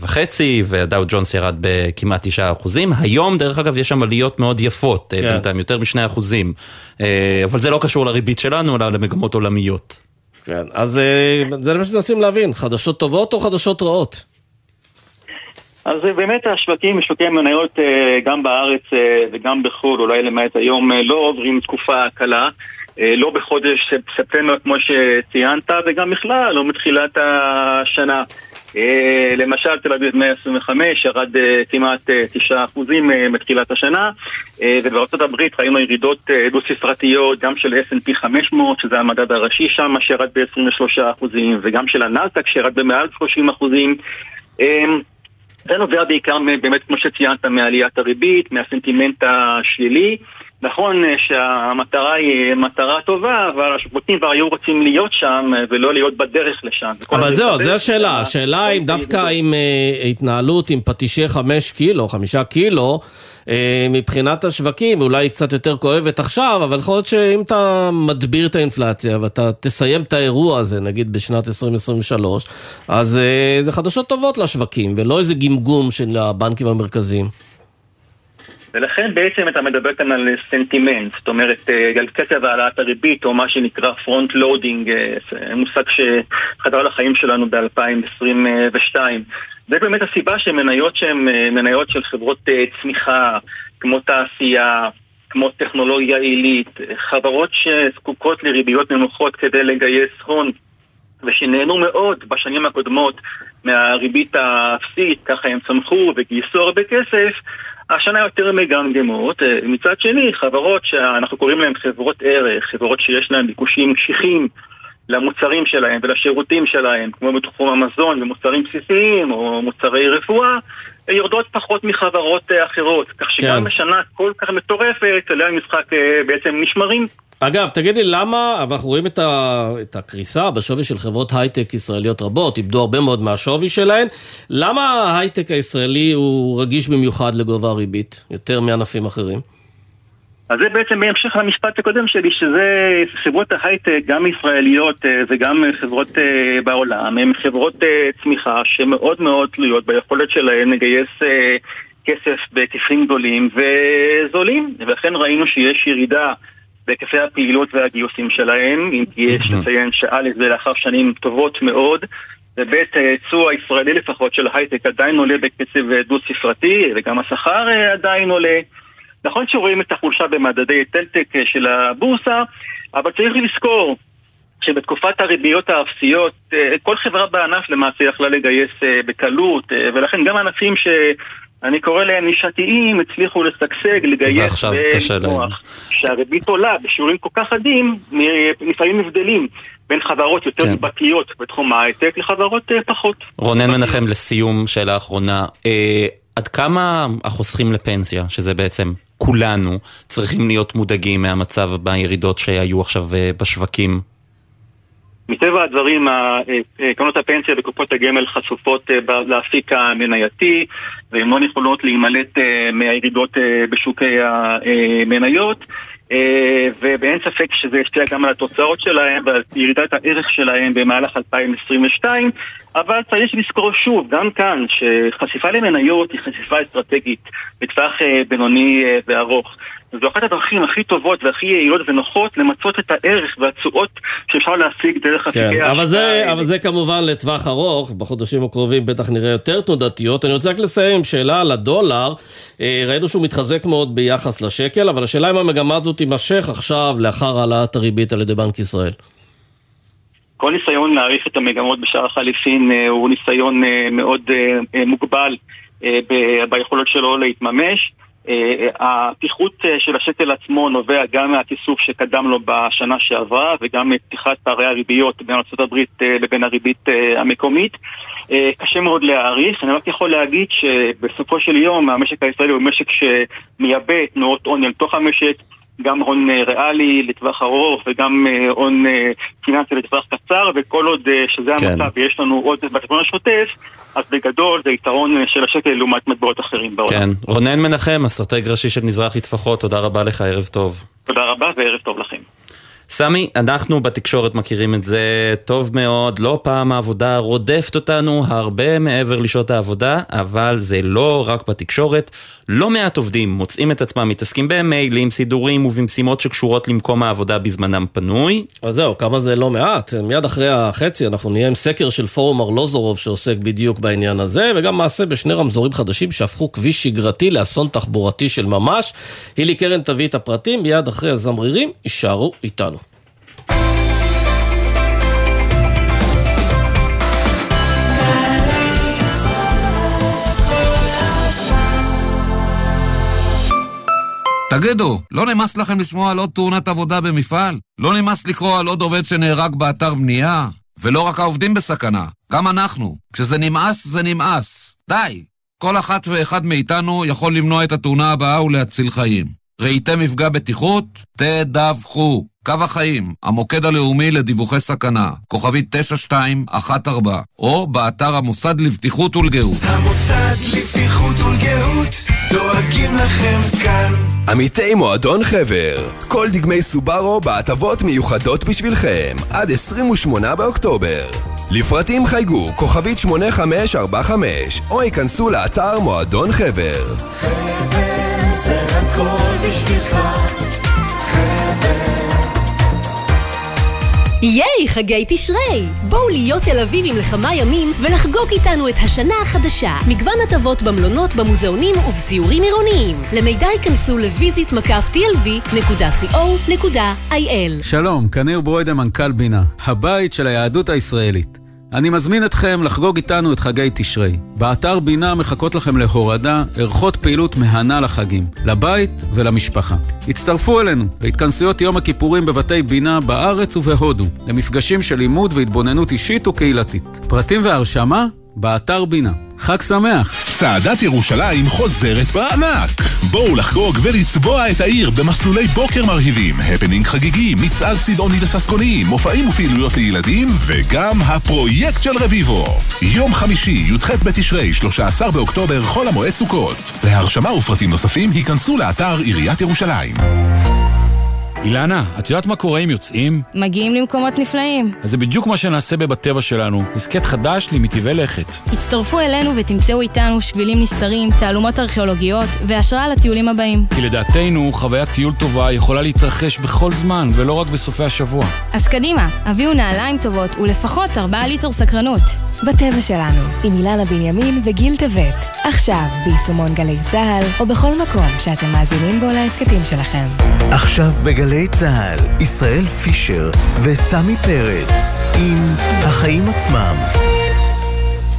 S3: וחצי, ודאו ג'ונס ירד בכמעט תשעה אחוזים. היום, דרך אגב, יש שם עליות מאוד יפות,
S2: כן.
S3: בינתיים יותר משני אחוזים. אה, אבל זה לא קשור לריבית שלנו, אלא למגמות עולמיות.
S2: כן, אז אה, זה מה שמנסים להבין, חדשות טובות או חדשות רעות?
S6: אז אה, באמת השווקים, שוקי המניות גם בארץ וגם בחו"ל, אולי למעט היום, לא עוברים תקופה קלה. לא בחודש ספ- ספטמבר כמו שציינת, וגם בכלל, לא מתחילת השנה. אה, למשל תל אביב 125 ירד אה, כמעט אה, 9 אחוזים אה, מתחילת השנה ובארצות הברית ראינו ירידות אה, דו ספרתיות גם של S&P 500 שזה המדד הראשי שם שירד ב-23 אחוזים וגם של הנאסדק שירד במעל 30 אחוזים. אה, זה נובע בעיקר באמת כמו שציינת מעליית הריבית, מהסנטימנט השלילי נכון אה, שהמטרה היא אה, מטרה טובה, אבל השווקים כבר היו רוצים להיות שם אה, ולא להיות בדרך לשם.
S2: אבל זהו, זו השאלה. השאלה אם דווקא עם התנהלות עם פטישי חמש קילו, חמישה קילו, מבחינת השווקים, אולי היא קצת יותר כואבת עכשיו, אבל יכול להיות שאם אתה מדביר את האינפלציה ואתה תסיים את האירוע הזה, נגיד בשנת 2023, אז זה חדשות טובות לשווקים, ולא איזה גמגום של הבנקים המרכזיים.
S6: ולכן בעצם אתה מדבר כאן על סנטימנט, זאת אומרת אה, על קצב העלאת הריבית או מה שנקרא front loading, מושג שחדר לחיים שלנו ב-2022. זה באמת הסיבה שמניות שהן אה, מניות של חברות אה, צמיחה, כמו תעשייה, כמו טכנולוגיה עילית, חברות שזקוקות לריביות נמוכות כדי לגייס הון, ושנהנו מאוד בשנים הקודמות מהריבית האפסית, ככה הם צמחו וגייסו הרבה כסף, השנה יותר מגמגמות. אה, מצד שני, חברות שאנחנו קוראים להן חברות ערך, חברות שיש להן ביקושים קשיחים למוצרים שלהם ולשירותים שלהם, כמו בתחום המזון ומוצרים בסיסיים או מוצרי רפואה, יורדות פחות מחברות אה, אחרות. כך שגם
S2: כן.
S6: בשנה כל כך מטורפת, כללי המשחק אה, בעצם נשמרים.
S2: אגב, תגיד לי, למה, אנחנו רואים את, ה, את הקריסה בשווי של חברות הייטק ישראליות רבות, איבדו הרבה מאוד מהשווי שלהן, למה ההייטק הישראלי הוא רגיש במיוחד לגובה הריבית, יותר מענפים אחרים?
S6: אז זה בעצם בהמשך למשפט הקודם שלי, שזה חברות ההייטק, גם ישראליות אה, וגם חברות אה, בעולם, הן חברות אה, צמיחה שמאוד מאוד תלויות ביכולת שלהן לגייס כסף בהיקפים גדולים וזולים, ולכן ראינו שיש ירידה בהיקפי הפעילות והגיוסים שלהם, אם כי יש לציין שא' זה לאחר שנים טובות מאוד, וב' הייצוא הישראלי לפחות של ההייטק עדיין עולה בקצב אה, דו-ספרתי, וגם השכר אה, עדיין עולה. נכון שרואים את החולשה במדדי טלטק אה, של הבורסה, אבל צריך לזכור שבתקופת הריביות האפסיות, כל חברה בענף למעשה יכלה לגייס בקלות, ולכן גם ענפים שאני קורא להם נישתיים הצליחו לשגשג, לגייס. ולצמוח. כשהריבית עולה בשיעורים כל כך חדים, נ- לפעמים הבדלים בין חברות יותר
S3: כן.
S6: ליבתיות בתחום ההייטק לחברות אה, פחות.
S3: רונן מנחם, לסיום, שאלה אחרונה. אה, עד כמה החוסכים לפנסיה, שזה בעצם כולנו, צריכים להיות מודאגים מהמצב בירידות שהיו עכשיו אה, בשווקים?
S6: מטבע הדברים, ה- אה, קרנות הפנסיה וקופות הגמל חשופות אה, לאפיק המנייתי והן לא יכולות להימלט אה, מהירידות אה, בשוקי המניות אה, ואין ספק שזה ישפיע גם על התוצאות שלהם ועל ירידת הערך שלהם במהלך 2022 אבל צריך לזכור שוב, גם כאן, שחשיפה למניות היא חשיפה אסטרטגית בטווח אה, בינוני אה, וארוך זו אחת הדרכים הכי טובות והכי יעילות ונוחות למצות את הערך והתשואות שאפשר להשיג דרך
S2: כן,
S6: אפיקי
S2: אבל זה, אבל זה כמובן לטווח ארוך, בחודשים הקרובים בטח נראה יותר תנודתיות. אני רוצה רק לסיים עם שאלה על הדולר. אה, ראינו שהוא מתחזק מאוד ביחס לשקל, אבל השאלה אם המגמה הזאת תימשך עכשיו לאחר העלאת הריבית על ידי בנק ישראל.
S6: כל ניסיון להעריך את המגמות בשער החליפין אה, הוא ניסיון אה, מאוד מוגבל ביכולות שלו להתממש. אה, הפיחות אה, של השקל עצמו נובע גם מהכיסוף שקדם לו בשנה שעברה וגם מפתיחת פערי הריביות בין ארה"ב לבין הריבית אה, המקומית. אה, קשה מאוד להעריך, אני רק יכול להגיד שבסופו של יום המשק הישראלי הוא משק שמייבא תנועות הון אל תוך המשק גם הון אה, ריאלי לטווח ארוך וגם אה, הון אה, פיננסי לטווח קצר וכל עוד שזה
S3: כן.
S6: המצב ויש לנו עוד בחשבון השוטף אז בגדול זה יתרון של השקל לעומת מטבעות אחרים בעולם.
S3: כן. רונן מנחם, אסטרטג ראשי של מזרחי טפחות, תודה רבה לך, ערב טוב.
S6: תודה רבה וערב טוב לכם.
S3: סמי, אנחנו בתקשורת מכירים את זה טוב מאוד, לא פעם העבודה רודפת אותנו הרבה מעבר לשעות העבודה, אבל זה לא רק בתקשורת. לא מעט עובדים מוצאים את עצמם מתעסקים במיילים, סידורים ובמשימות שקשורות למקום העבודה בזמנם פנוי.
S2: אז זהו, כמה זה לא מעט. מיד אחרי החצי אנחנו נהיה עם סקר של פורום ארלוזורוב שעוסק בדיוק בעניין הזה, וגם מעשה בשני רמזורים חדשים שהפכו כביש שגרתי לאסון תחבורתי של ממש. הילי קרן תביא את הפרטים, מיד אחרי הזמרירים, יישארו איתנו.
S7: תגידו, לא נמאס לכם לשמוע על עוד תאונת עבודה במפעל? לא נמאס לקרוא על עוד עובד שנהרג באתר בנייה? ולא רק העובדים בסכנה, גם אנחנו. כשזה נמאס, זה נמאס. די! כל אחת ואחד מאיתנו יכול למנוע את התאונה הבאה ולהציל חיים. ראיתם מפגע בטיחות? תדווחו. קו החיים, המוקד הלאומי לדיווחי סכנה, כוכבית 9214, או באתר המוסד לבטיחות ולגאות.
S8: המוסד לבטיחות ולגאות דואגים לכם כאן.
S9: עמיתי מועדון חבר, כל דגמי סובארו בהטבות מיוחדות בשבילכם, עד 28 באוקטובר. לפרטים חייגו כוכבית 8545, או ייכנסו לאתר מועדון חבר.
S8: חבר זה הכל בשבילך.
S10: ייי, חגי תשרי! בואו להיות תל אביבים לכמה ימים ולחגוג איתנו את השנה החדשה. מגוון הטבות במלונות, במוזיאונים ובסיורים עירוניים. למידע ייכנסו לויזית מקף tlv.co.il
S11: שלום, ניר ברוידה, מנכ"ל בינה, הבית של היהדות הישראלית. אני מזמין אתכם לחגוג איתנו את חגי תשרי. באתר בינה מחכות לכם להורדה ערכות פעילות מהנה לחגים, לבית ולמשפחה. הצטרפו אלינו להתכנסויות יום הכיפורים בבתי בינה בארץ ובהודו, למפגשים של לימוד והתבוננות אישית וקהילתית. פרטים והרשמה באתר בינה. חג שמח!
S12: צעדת ירושלים חוזרת בענק! בואו לחגוג ולצבוע את העיר במסלולי בוקר מרהיבים, הפנינג חגיגי, מצעד צבעוני וססגוני, מופעים ופעילויות לילדים, וגם הפרויקט של רביבו. יום חמישי, י"ח בתשרי, 13 באוקטובר, חול המועד סוכות. להרשמה ופרטים נוספים, היכנסו לאתר עיריית ירושלים.
S13: אילנה, את יודעת מה קורה אם יוצאים?
S14: מגיעים למקומות נפלאים.
S13: אז זה בדיוק מה שנעשה בבטבע שלנו, הסכת חדש למטבעי לכת.
S14: הצטרפו אלינו ותמצאו איתנו שבילים נסתרים, תעלומות ארכיאולוגיות והשראה לטיולים הבאים.
S13: כי לדעתנו, חוויית טיול טובה יכולה להתרחש בכל זמן, ולא רק בסופי השבוע.
S14: אז קדימה, הביאו נעליים טובות ולפחות 4 ליטר סקרנות.
S15: בטבע שלנו, עם אילנה בנימין וגיל טבת. עכשיו, ביישומון גלי צה"ל, או בכל מקום שאתם מאזינים בו להסכתים שלכם.
S1: עכשיו בגלי צה"ל, ישראל פישר וסמי פרץ עם החיים עצמם.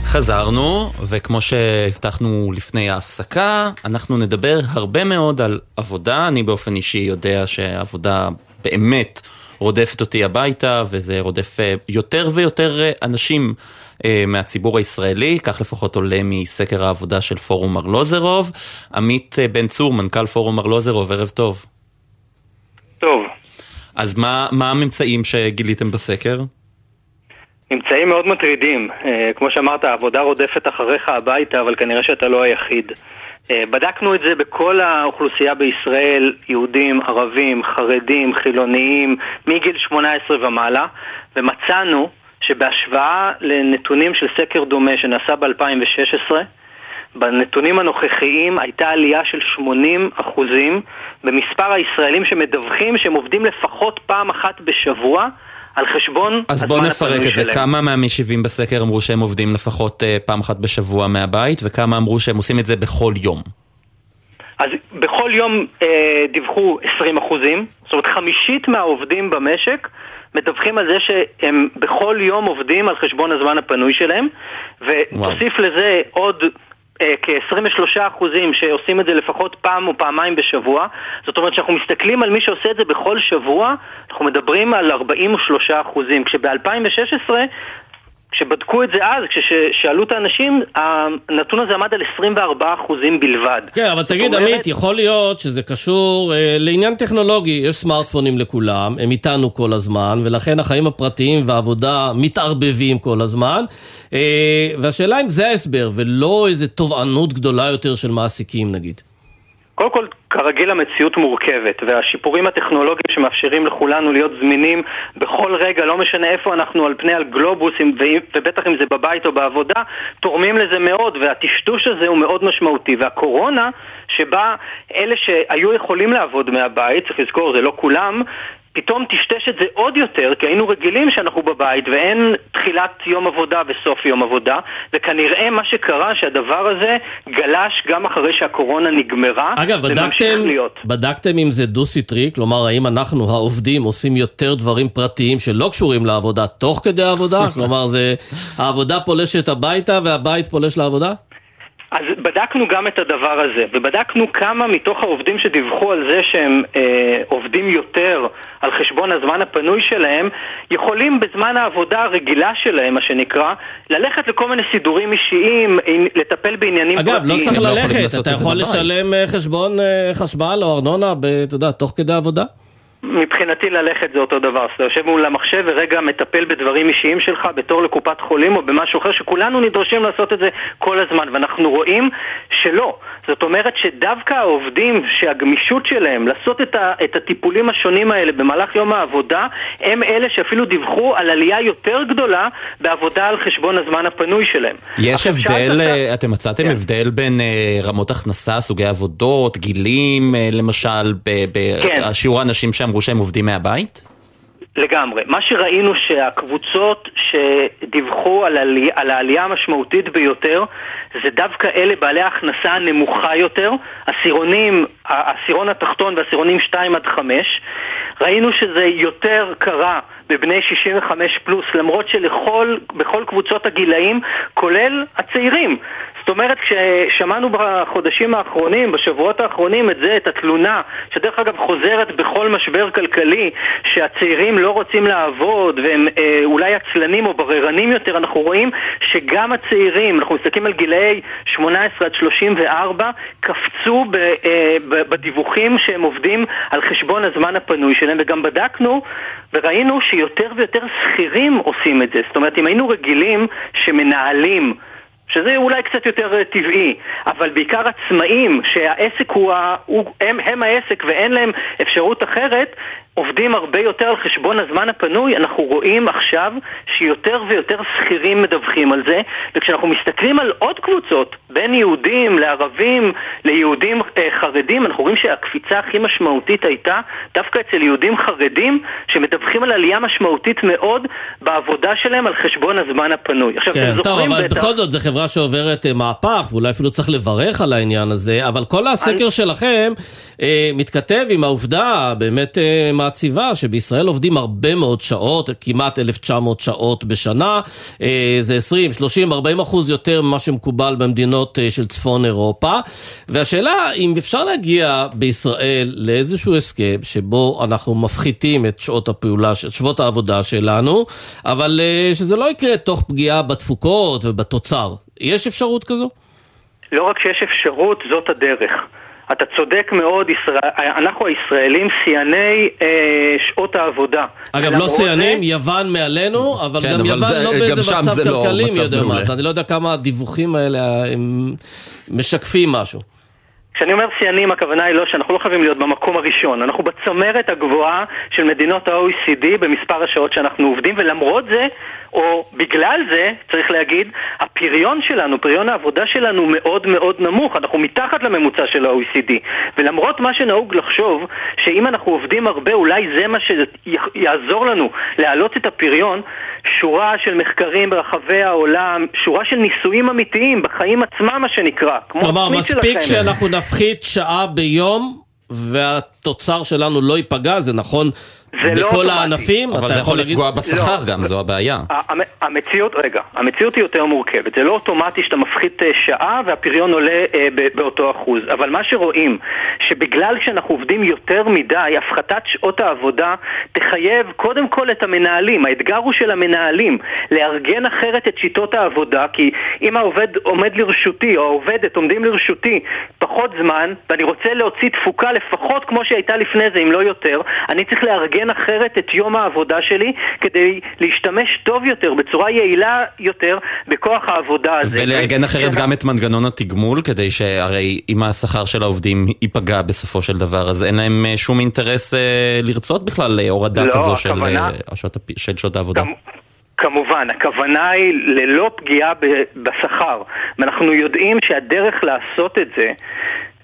S3: חזרנו, וכמו שהבטחנו לפני ההפסקה, אנחנו נדבר הרבה מאוד על עבודה. אני באופן אישי יודע שעבודה באמת רודפת אותי הביתה, וזה רודף אה, יותר ויותר אה, אנשים אה, מהציבור הישראלי, כך לפחות עולה מסקר העבודה של פורום ארלוזרוב. עמית בן צור, מנכ"ל פורום ארלוזרוב, ערב טוב.
S16: טוב.
S3: אז מה, מה הממצאים שגיליתם בסקר?
S16: ממצאים מאוד מטרידים. אה, כמו שאמרת, העבודה רודפת אחריך הביתה, אבל כנראה שאתה לא היחיד. אה, בדקנו את זה בכל האוכלוסייה בישראל, יהודים, ערבים, חרדים, חילוניים, מגיל 18 ומעלה, ומצאנו שבהשוואה לנתונים של סקר דומה שנעשה ב-2016, בנתונים הנוכחיים הייתה עלייה של 80 אחוזים במספר הישראלים שמדווחים שהם עובדים לפחות פעם אחת בשבוע על חשבון
S3: אז בואו נפרק את זה, שלהם. כמה מהמשיבים בסקר אמרו שהם עובדים לפחות uh, פעם אחת בשבוע מהבית וכמה אמרו שהם עושים את זה בכל יום?
S16: אז בכל יום אה, דיווחו 20 אחוזים, זאת אומרת חמישית מהעובדים במשק מדווחים על זה שהם בכל יום עובדים על חשבון הזמן הפנוי שלהם ותוסיף לזה עוד כ-23 אחוזים שעושים את זה לפחות פעם או פעמיים בשבוע. זאת אומרת שאנחנו מסתכלים על מי שעושה את זה בכל שבוע, אנחנו מדברים על 43 אחוזים, כשב-2016 כשבדקו את זה אז, כששאלו את האנשים, הנתון הזה עמד על 24 אחוזים בלבד.
S2: כן, אבל תגיד, אומרת... עמית, יכול להיות שזה קשור אה, לעניין טכנולוגי. יש סמארטפונים לכולם, הם איתנו כל הזמן, ולכן החיים הפרטיים והעבודה מתערבבים כל הזמן. אה, והשאלה אם זה ההסבר, ולא איזו תובענות גדולה יותר של מעסיקים, נגיד.
S16: קודם כל, כרגיל המציאות מורכבת, והשיפורים הטכנולוגיים שמאפשרים לכולנו להיות זמינים בכל רגע, לא משנה איפה אנחנו על פני הגלובוס, ובטח אם זה בבית או בעבודה, תורמים לזה מאוד, והטשטוש הזה הוא מאוד משמעותי. והקורונה, שבה אלה שהיו יכולים לעבוד מהבית, צריך לזכור, זה לא כולם, פתאום טשטש את זה עוד יותר, כי היינו רגילים שאנחנו בבית ואין תחילת יום עבודה וסוף יום עבודה, וכנראה מה שקרה שהדבר הזה גלש גם אחרי שהקורונה נגמרה,
S2: אגב, בדקתם, בדקתם אם זה דו-סטרי? כלומר, האם אנחנו העובדים עושים יותר דברים פרטיים שלא קשורים לעבודה תוך כדי העבודה? כלומר, זה העבודה פולשת הביתה והבית פולש לעבודה?
S16: אז בדקנו גם את הדבר הזה, ובדקנו כמה מתוך העובדים שדיווחו על זה שהם אה, עובדים יותר על חשבון הזמן הפנוי שלהם, יכולים בזמן העבודה הרגילה שלהם, מה שנקרא, ללכת לכל מיני סידורים אישיים, לטפל בעניינים
S2: אגב,
S16: פרטיים.
S2: אגב, לא צריך ללכת, אתה יכול לשלם אה, חשבון אה, חשמל או ארנונה, אתה יודע, תוך כדי עבודה?
S16: מבחינתי ללכת זה אותו דבר, אז אתה יושב מול המחשב ורגע מטפל בדברים אישיים שלך בתור לקופת חולים או במשהו אחר שכולנו נדרשים לעשות את זה כל הזמן ואנחנו רואים שלא. זאת אומרת שדווקא העובדים שהגמישות שלהם לעשות את, ה, את הטיפולים השונים האלה במהלך יום העבודה הם אלה שאפילו דיווחו על עלייה יותר גדולה בעבודה על חשבון הזמן הפנוי שלהם.
S3: יש הבדל, אתה... אתם מצאתם כן. הבדל בין uh, רמות הכנסה, סוגי עבודות, גילים, uh, למשל, בשיעור כן. האנשים שם אמרו שהם עובדים מהבית?
S16: לגמרי. מה שראינו שהקבוצות שדיווחו על, עלי, על העלייה המשמעותית ביותר זה דווקא אלה בעלי ההכנסה הנמוכה יותר, עשירונים, העשירון התחתון ועשירונים 2 עד 5. ראינו שזה יותר קרה בבני 65 פלוס, למרות שבכל קבוצות הגילאים, כולל הצעירים. זאת אומרת, כששמענו בחודשים האחרונים, בשבועות האחרונים את זה, את התלונה, שדרך אגב חוזרת בכל משבר כלכלי, שהצעירים לא רוצים לעבוד והם אה, אולי עצלנים או בררנים יותר, אנחנו רואים שגם הצעירים, אנחנו מסתכלים על גילאי 18 עד 34, קפצו ב, אה, בדיווחים שהם עובדים על חשבון הזמן הפנוי שלהם, וגם בדקנו וראינו שיותר ויותר שכירים עושים את זה. זאת אומרת, אם היינו רגילים שמנהלים שזה אולי קצת יותר אה, טבעי, אבל בעיקר עצמאים שהעסק הוא, ה... הוא הם, הם העסק ואין להם אפשרות אחרת, עובדים הרבה יותר על חשבון הזמן הפנוי, אנחנו רואים עכשיו שיותר ויותר שכירים מדווחים על זה, וכשאנחנו מסתכלים על עוד קבוצות, בין יהודים לערבים, ליהודים אה, חרדים, אנחנו רואים שהקפיצה הכי משמעותית הייתה דווקא אצל יהודים חרדים, שמדווחים על עלייה משמעותית מאוד בעבודה שלהם על חשבון הזמן הפנוי.
S2: עכשיו, כן, טוב, אבל בטח... בכל זאת זו חברה שעוברת אה, מהפך, ואולי אפילו צריך לברך על העניין הזה, אבל כל הסקר אני... שלכם אה, מתכתב עם העובדה באמת אה, מעציבה שבישראל עובדים הרבה מאוד שעות, כמעט 1,900 שעות בשנה, אה, זה 20, 30, 40 אחוז יותר ממה שמקובל במדינות אה, של צפון אירופה, והשאלה אם אפשר להגיע בישראל לאיזשהו הסכם שבו אנחנו מפחיתים את שעות הפעולה, שעות העבודה שלנו, אבל אה, שזה לא יקרה תוך פגיעה בתפוקות ובתוצר. יש אפשרות כזו?
S16: לא רק שיש אפשרות, זאת הדרך. אתה צודק מאוד, ישראל, אנחנו הישראלים שיאני אה, שעות העבודה.
S2: אגב, לא שיאנים, זה... יוון מעלינו, אבל כן, גם אבל יוון זה, לא באיזה מצב לא כלכלי, מי יודע מה. אז אני לא יודע כמה הדיווחים האלה הם משקפים משהו.
S16: כשאני אומר שיאנים, הכוונה היא לא שאנחנו לא חייבים להיות במקום הראשון. אנחנו בצמרת הגבוהה של מדינות ה-OECD במספר השעות שאנחנו עובדים, ולמרות זה, או בגלל זה, צריך להגיד, הפריון שלנו, פריון העבודה שלנו מאוד מאוד נמוך, אנחנו מתחת לממוצע של ה-OECD. ולמרות מה שנהוג לחשוב, שאם אנחנו עובדים הרבה, אולי זה מה שיעזור לנו להעלות את הפריון, שורה של מחקרים ברחבי העולם, שורה של ניסויים אמיתיים בחיים עצמם, מה שנקרא.
S2: כלומר, מספיק שאנחנו נפחית שעה ביום והתוצר שלנו לא ייפגע, זה נכון
S16: זה
S2: לא בכל הענפים?
S3: אבל זה יכול לפגוע בשכר לא. גם, זו הבעיה.
S16: המציאות, רגע, המציאות היא יותר מורכבת. זה לא אוטומטי שאתה מפחית אה, שעה והפריון עולה אה, באותו אחוז. אבל מה שרואים, שבגלל שאנחנו עובדים יותר מדי, הפחתת שעות העבודה תחייב קודם כל את המנהלים. האתגר הוא של המנהלים, לארגן אחרת את שיטות העבודה, כי אם העובד עומד לרשותי, או העובדת עומדים לרשותי פחות זמן, ואני רוצה להוציא תפוקה לפחות כמו שהייתה לפני זה, אם לא יותר, אני צריך לארגן אחרת את יום העבודה שלי כדי להשתמש טוב יותר, בצורה יעילה יותר, בכוח העבודה הזה.
S3: ולארגן אחרת גם את מנגנון התגמול, כדי שהרי אם השכר של העובדים ייפגע בסופו של דבר, אז אין להם אה, שום אינטרס אה, לרצות בכלל אה, הורדה לא, כזו הכוונה... של שעות העבודה.
S16: כמובן, הכוונה היא ללא פגיעה בשכר, ואנחנו יודעים שהדרך לעשות את זה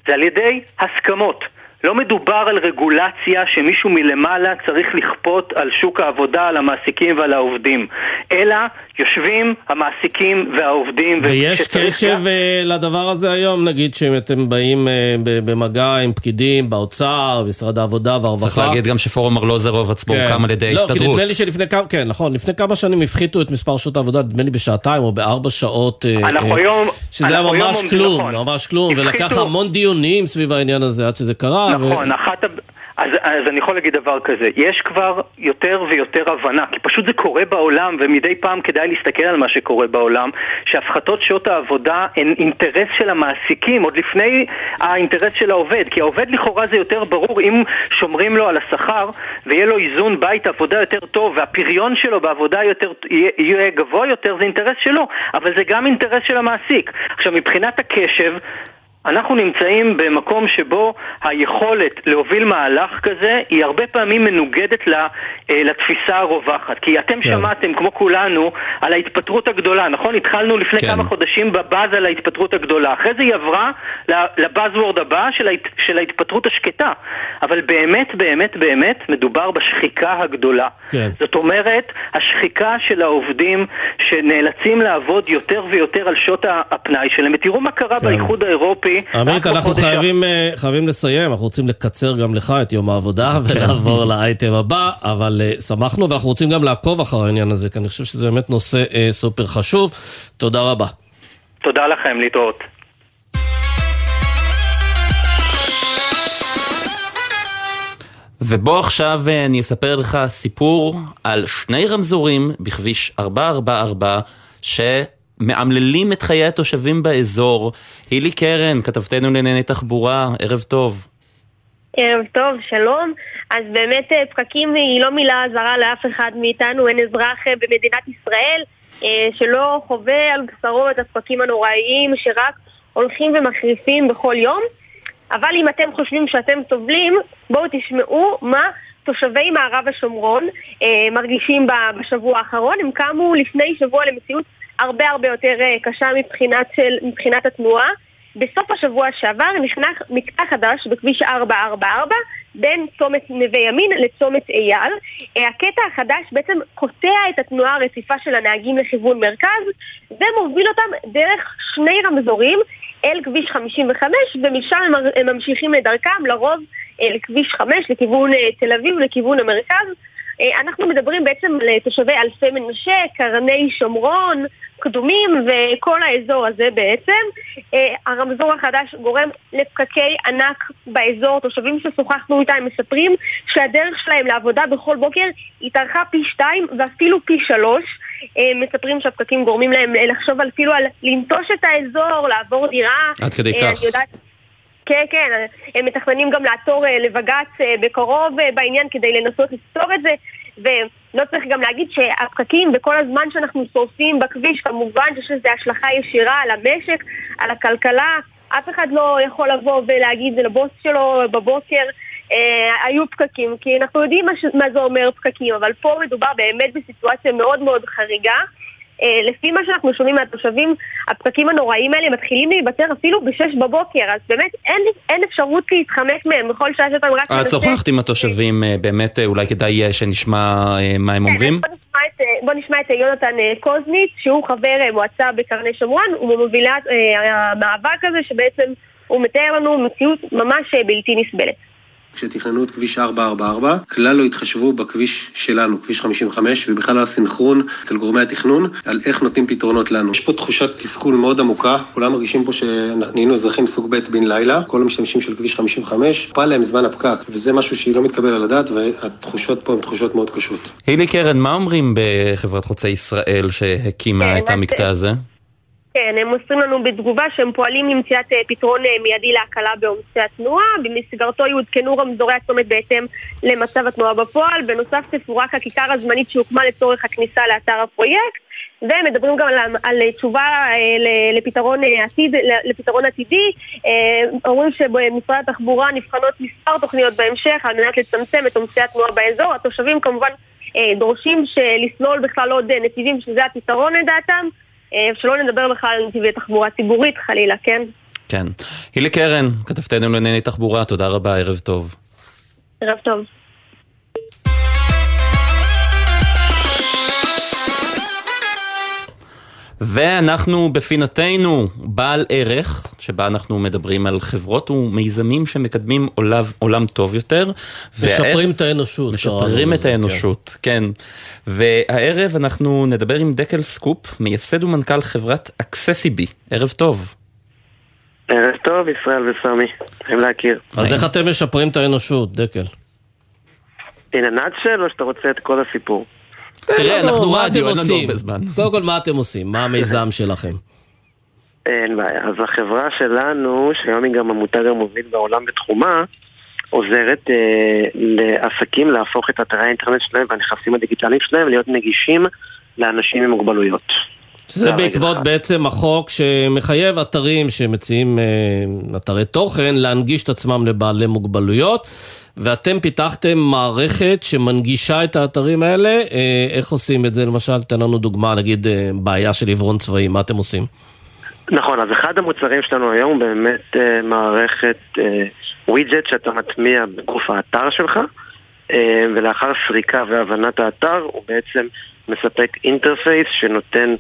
S16: זה על ידי הסכמות. לא מדובר על רגולציה שמישהו מלמעלה צריך לכפות על שוק העבודה, על המעסיקים ועל העובדים, אלא יושבים המעסיקים והעובדים.
S2: ויש קשב גם... אה, לדבר הזה היום, נגיד שאתם באים אה, במגע עם פקידים באוצר, משרד העבודה והרווחה.
S3: צריך להגיד גם שפורום ארלוזרוב עצמו כן. הוקם על ידי
S2: לא,
S3: ההסתדרות.
S2: לא, כי נדמה לי שלפני כמה, כן, נכון, לפני כמה שנים הפחיתו את מספר שעות העבודה, נדמה לי בשעתיים או בארבע שעות.
S16: אה, אנחנו היום...
S2: שזה היה ממש כלום, נכון. ממש כלום, ולקח המון דיונים סביב העניין הזה עד שזה קרה.
S16: נכון, ו... אחת... אז, אז אני יכול להגיד דבר כזה, יש כבר יותר ויותר הבנה, כי פשוט זה קורה בעולם, ומדי פעם כדאי להסתכל על מה שקורה בעולם, שהפחתות שעות העבודה הן אינטרס של המעסיקים, עוד לפני האינטרס של העובד, כי העובד לכאורה זה יותר ברור אם שומרים לו על השכר, ויהיה לו איזון בית עבודה יותר טוב, והפריון שלו בעבודה יותר, יהיה, יהיה גבוה יותר, זה אינטרס שלו, אבל זה גם אינטרס של המעסיק. עכשיו, מבחינת הקשב, אנחנו נמצאים במקום שבו היכולת להוביל מהלך כזה היא הרבה פעמים מנוגדת אה, לתפיסה הרווחת. כי אתם כן. שמעתם, כמו כולנו, על ההתפטרות הגדולה, נכון? התחלנו לפני כן. כמה חודשים בבאז על ההתפטרות הגדולה. אחרי זה היא עברה לבאזוורד הבא של, ההת, של ההתפטרות השקטה. אבל באמת, באמת, באמת, מדובר בשחיקה הגדולה. כן. זאת אומרת, השחיקה של העובדים שנאלצים לעבוד יותר ויותר על שעות הפנאי שלהם. ותראו מה קרה כן. באיחוד האירופי.
S2: עמית, אנחנו חייבים, אה, חייבים לסיים, אנחנו רוצים לקצר גם לך את יום העבודה כן. ולעבור לאייטם הבא, אבל uh, שמחנו ואנחנו רוצים גם לעקוב אחר העניין הזה, כי אני חושב שזה באמת נושא uh, סופר חשוב. תודה רבה.
S16: תודה לכם, להתראות.
S3: ובוא עכשיו אני אספר לך סיפור על שני רמזורים בכביש 444 ש... מאמללים את חיי התושבים באזור. הילי קרן, כתבתנו לענייני תחבורה, ערב טוב.
S17: ערב טוב, שלום. אז באמת אה, פקקים היא לא מילה זרה לאף אחד מאיתנו, אין אזרח אה, במדינת ישראל אה, שלא חווה על בשרו את הפקקים הנוראיים שרק הולכים ומחריפים בכל יום. אבל אם אתם חושבים שאתם סובלים, בואו תשמעו מה תושבי מערב השומרון מרגישים בשבוע האחרון. הם קמו לפני שבוע למציאות הרבה הרבה יותר אה, קשה מבחינת, של, מבחינת התנועה. בסוף השבוע שעבר נכנס מקטע חדש בכביש 444 בין צומת נווה ימין לצומת אייל. אה, הקטע החדש בעצם קוטע את התנועה הרציפה של הנהגים לכיוון מרכז ומוביל אותם דרך שני רמזורים אל כביש 55 ומשם הם ממשיכים לדרכם לרוב אה, לכביש 5 לכיוון תל אביב, לכיוון המרכז. אנחנו מדברים בעצם על תושבי אלפי מנשה, קרני שומרון, קדומים וכל האזור הזה בעצם. אה, הרמזור החדש גורם לפקקי ענק באזור. תושבים ששוחחנו איתם מספרים שהדרך שלהם לעבודה בכל בוקר התארכה פי שתיים ואפילו פי שלוש. אה, מספרים שהפקקים גורמים להם לחשוב אפילו על לנטוש את האזור, לעבור דירה.
S3: עד כדי אה, כך.
S17: כן, כן, הם מתכננים גם לעתור לבג"ץ בקרוב בעניין כדי לנסות לפתור את זה. ולא צריך גם להגיד שהפקקים וכל הזמן שאנחנו שורפים בכביש, כמובן שיש לזה השלכה ישירה על המשק, על הכלכלה. אף אחד לא יכול לבוא ולהגיד לבוס שלו בבוקר אה, היו פקקים, כי אנחנו יודעים מה, מה זה אומר פקקים, אבל פה מדובר באמת בסיטואציה מאוד מאוד חריגה. אה, לפי מה שאנחנו שומעים מהתושבים, הפקקים הנוראים האלה מתחילים להיווצר אפילו בשש בבוקר, אז באמת אין, אין אפשרות להתחמק מהם בכל שעה שאתם רק...
S3: את שוחחת עם התושבים, אה, באמת אה, אולי כדאי שנשמע מה הם כן, אומרים?
S17: בוא נשמע את, יונתן קוזניץ, שהוא חבר מועצה בקרני שומרון, הוא ממובילת המאבק הזה, שבעצם הוא מתאר לנו מציאות ממש בלתי נסבלת.
S18: כשתכננו את כביש 444, כלל לא התחשבו בכביש שלנו, כביש 55, ובכלל היה סינכרון אצל גורמי התכנון על איך נותנים פתרונות לנו. יש פה תחושת תסכול מאוד עמוקה, כולם מרגישים פה שנהיינו אזרחים סוג ב' בן לילה, כל המשתמשים של כביש 55, פעל להם זמן הפקק, וזה משהו שהיא לא מתקבל על הדעת, והתחושות פה הן תחושות מאוד קשות.
S3: הילי קרן, מה אומרים בחברת חוצה ישראל שהקימה כן, את המקטע הזה?
S17: כן, הם מוסרים לנו בתגובה שהם פועלים למציאת אה, פתרון אה, מיידי להקלה בעומסי התנועה, במסגרתו יעודכנו רמזורי הצומת בהתאם למצב התנועה בפועל, בנוסף תפורק הכיכר הזמנית שהוקמה לצורך הכניסה לאתר הפרויקט, והם מדברים גם על, על תשובה אה, לפתרון עתיד, לפתרון עתידי, אומרים שבמשרד התחבורה נבחנות מספר תוכניות בהמשך על מנת לצמצם את עומסי התנועה באזור, התושבים כמובן דורשים לסלול בכלל עוד נתיבים שזה הפתרון לדעתם שלא נדבר בכלל על נתיבי תחבורה ציבורית חלילה, כן?
S3: כן. הילי קרן, כתבתנו לענייני תחבורה, תודה רבה, ערב טוב.
S17: ערב טוב.
S3: ואנחנו בפינתנו בעל ערך, שבה אנחנו מדברים על חברות ומיזמים שמקדמים עולם, עולם טוב יותר.
S2: משפרים וה... את האנושות.
S3: משפרים את האנושות, כן. כן. והערב אנחנו נדבר עם דקל סקופ, מייסד ומנכ"ל חברת accessiBe. ערב טוב.
S19: ערב טוב, ישראל וסמי, צריכים להכיר.
S2: אז איך אתם משפרים את האנושות, דקל?
S19: In a nutshell, או שאתה רוצה את כל הסיפור?
S3: תראה, אנחנו רדיו, אין לנו הרבה זמן.
S2: קודם כל, מה אתם עושים? מה המיזם שלכם?
S19: אין בעיה. אז החברה שלנו, שהיום היא גם המותג המוביל בעולם בתחומה, עוזרת אה, לעסקים להפוך את אתרי האינטרנט שלהם והנכסים הדיגיטליים שלהם להיות נגישים לאנשים עם מוגבלויות.
S2: שזה בעקבות בעצם החוק שמחייב אתרים שמציעים אה, אתרי תוכן להנגיש את עצמם לבעלי מוגבלויות. ואתם פיתחתם מערכת שמנגישה את האתרים האלה, אה, איך עושים את זה? למשל, תן לנו דוגמה, נגיד אה, בעיה של עיוורון צבאי, מה אתם עושים?
S19: נכון, אז אחד המוצרים שלנו היום הוא באמת אה, מערכת widget שאתה מטמיע בגוף האתר שלך, אה, ולאחר סריקה והבנת האתר הוא בעצם מספק interface שנותן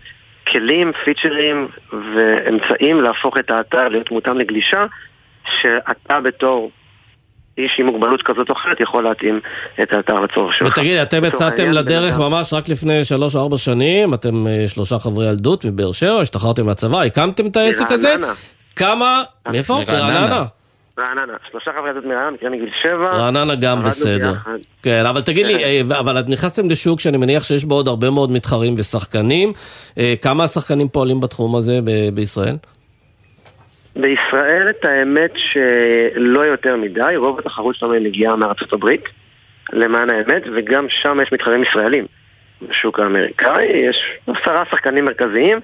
S19: כלים, פיצ'רים ואמצעים להפוך את האתר להיות מותאם לגלישה, שאתה בתור איש עם מוגבלות כזאת או אחרת יכול להתאים את האתר לצורך שלך.
S2: ותגיד, אתם יצאתם לדרך ממש רק לפני שלוש או ארבע שנים, אתם אה, שלושה חברי ילדות מבאר שבע, השתחררתם מהצבא, הקמתם את העסק הזה? כמה? מאיפה? מרעננה.
S19: רעננה, שלושה חברי ילדות מרעננה, נקרא מגיל שבע.
S2: רעננה גם בסדר. כן, אבל תגיד לי, אה, אבל את נכנסתם לשוק שאני מניח שיש בו עוד הרבה מאוד מתחרים ושחקנים. אה, כמה השחקנים פועלים בתחום הזה בישראל?
S19: בישראל את האמת שלא יותר מדי, רוב התחרות שלנו מגיעה מארצות הברית, למען האמת, וגם שם יש מתחרים ישראלים. בשוק האמריקאי יש עשרה שחקנים מרכזיים,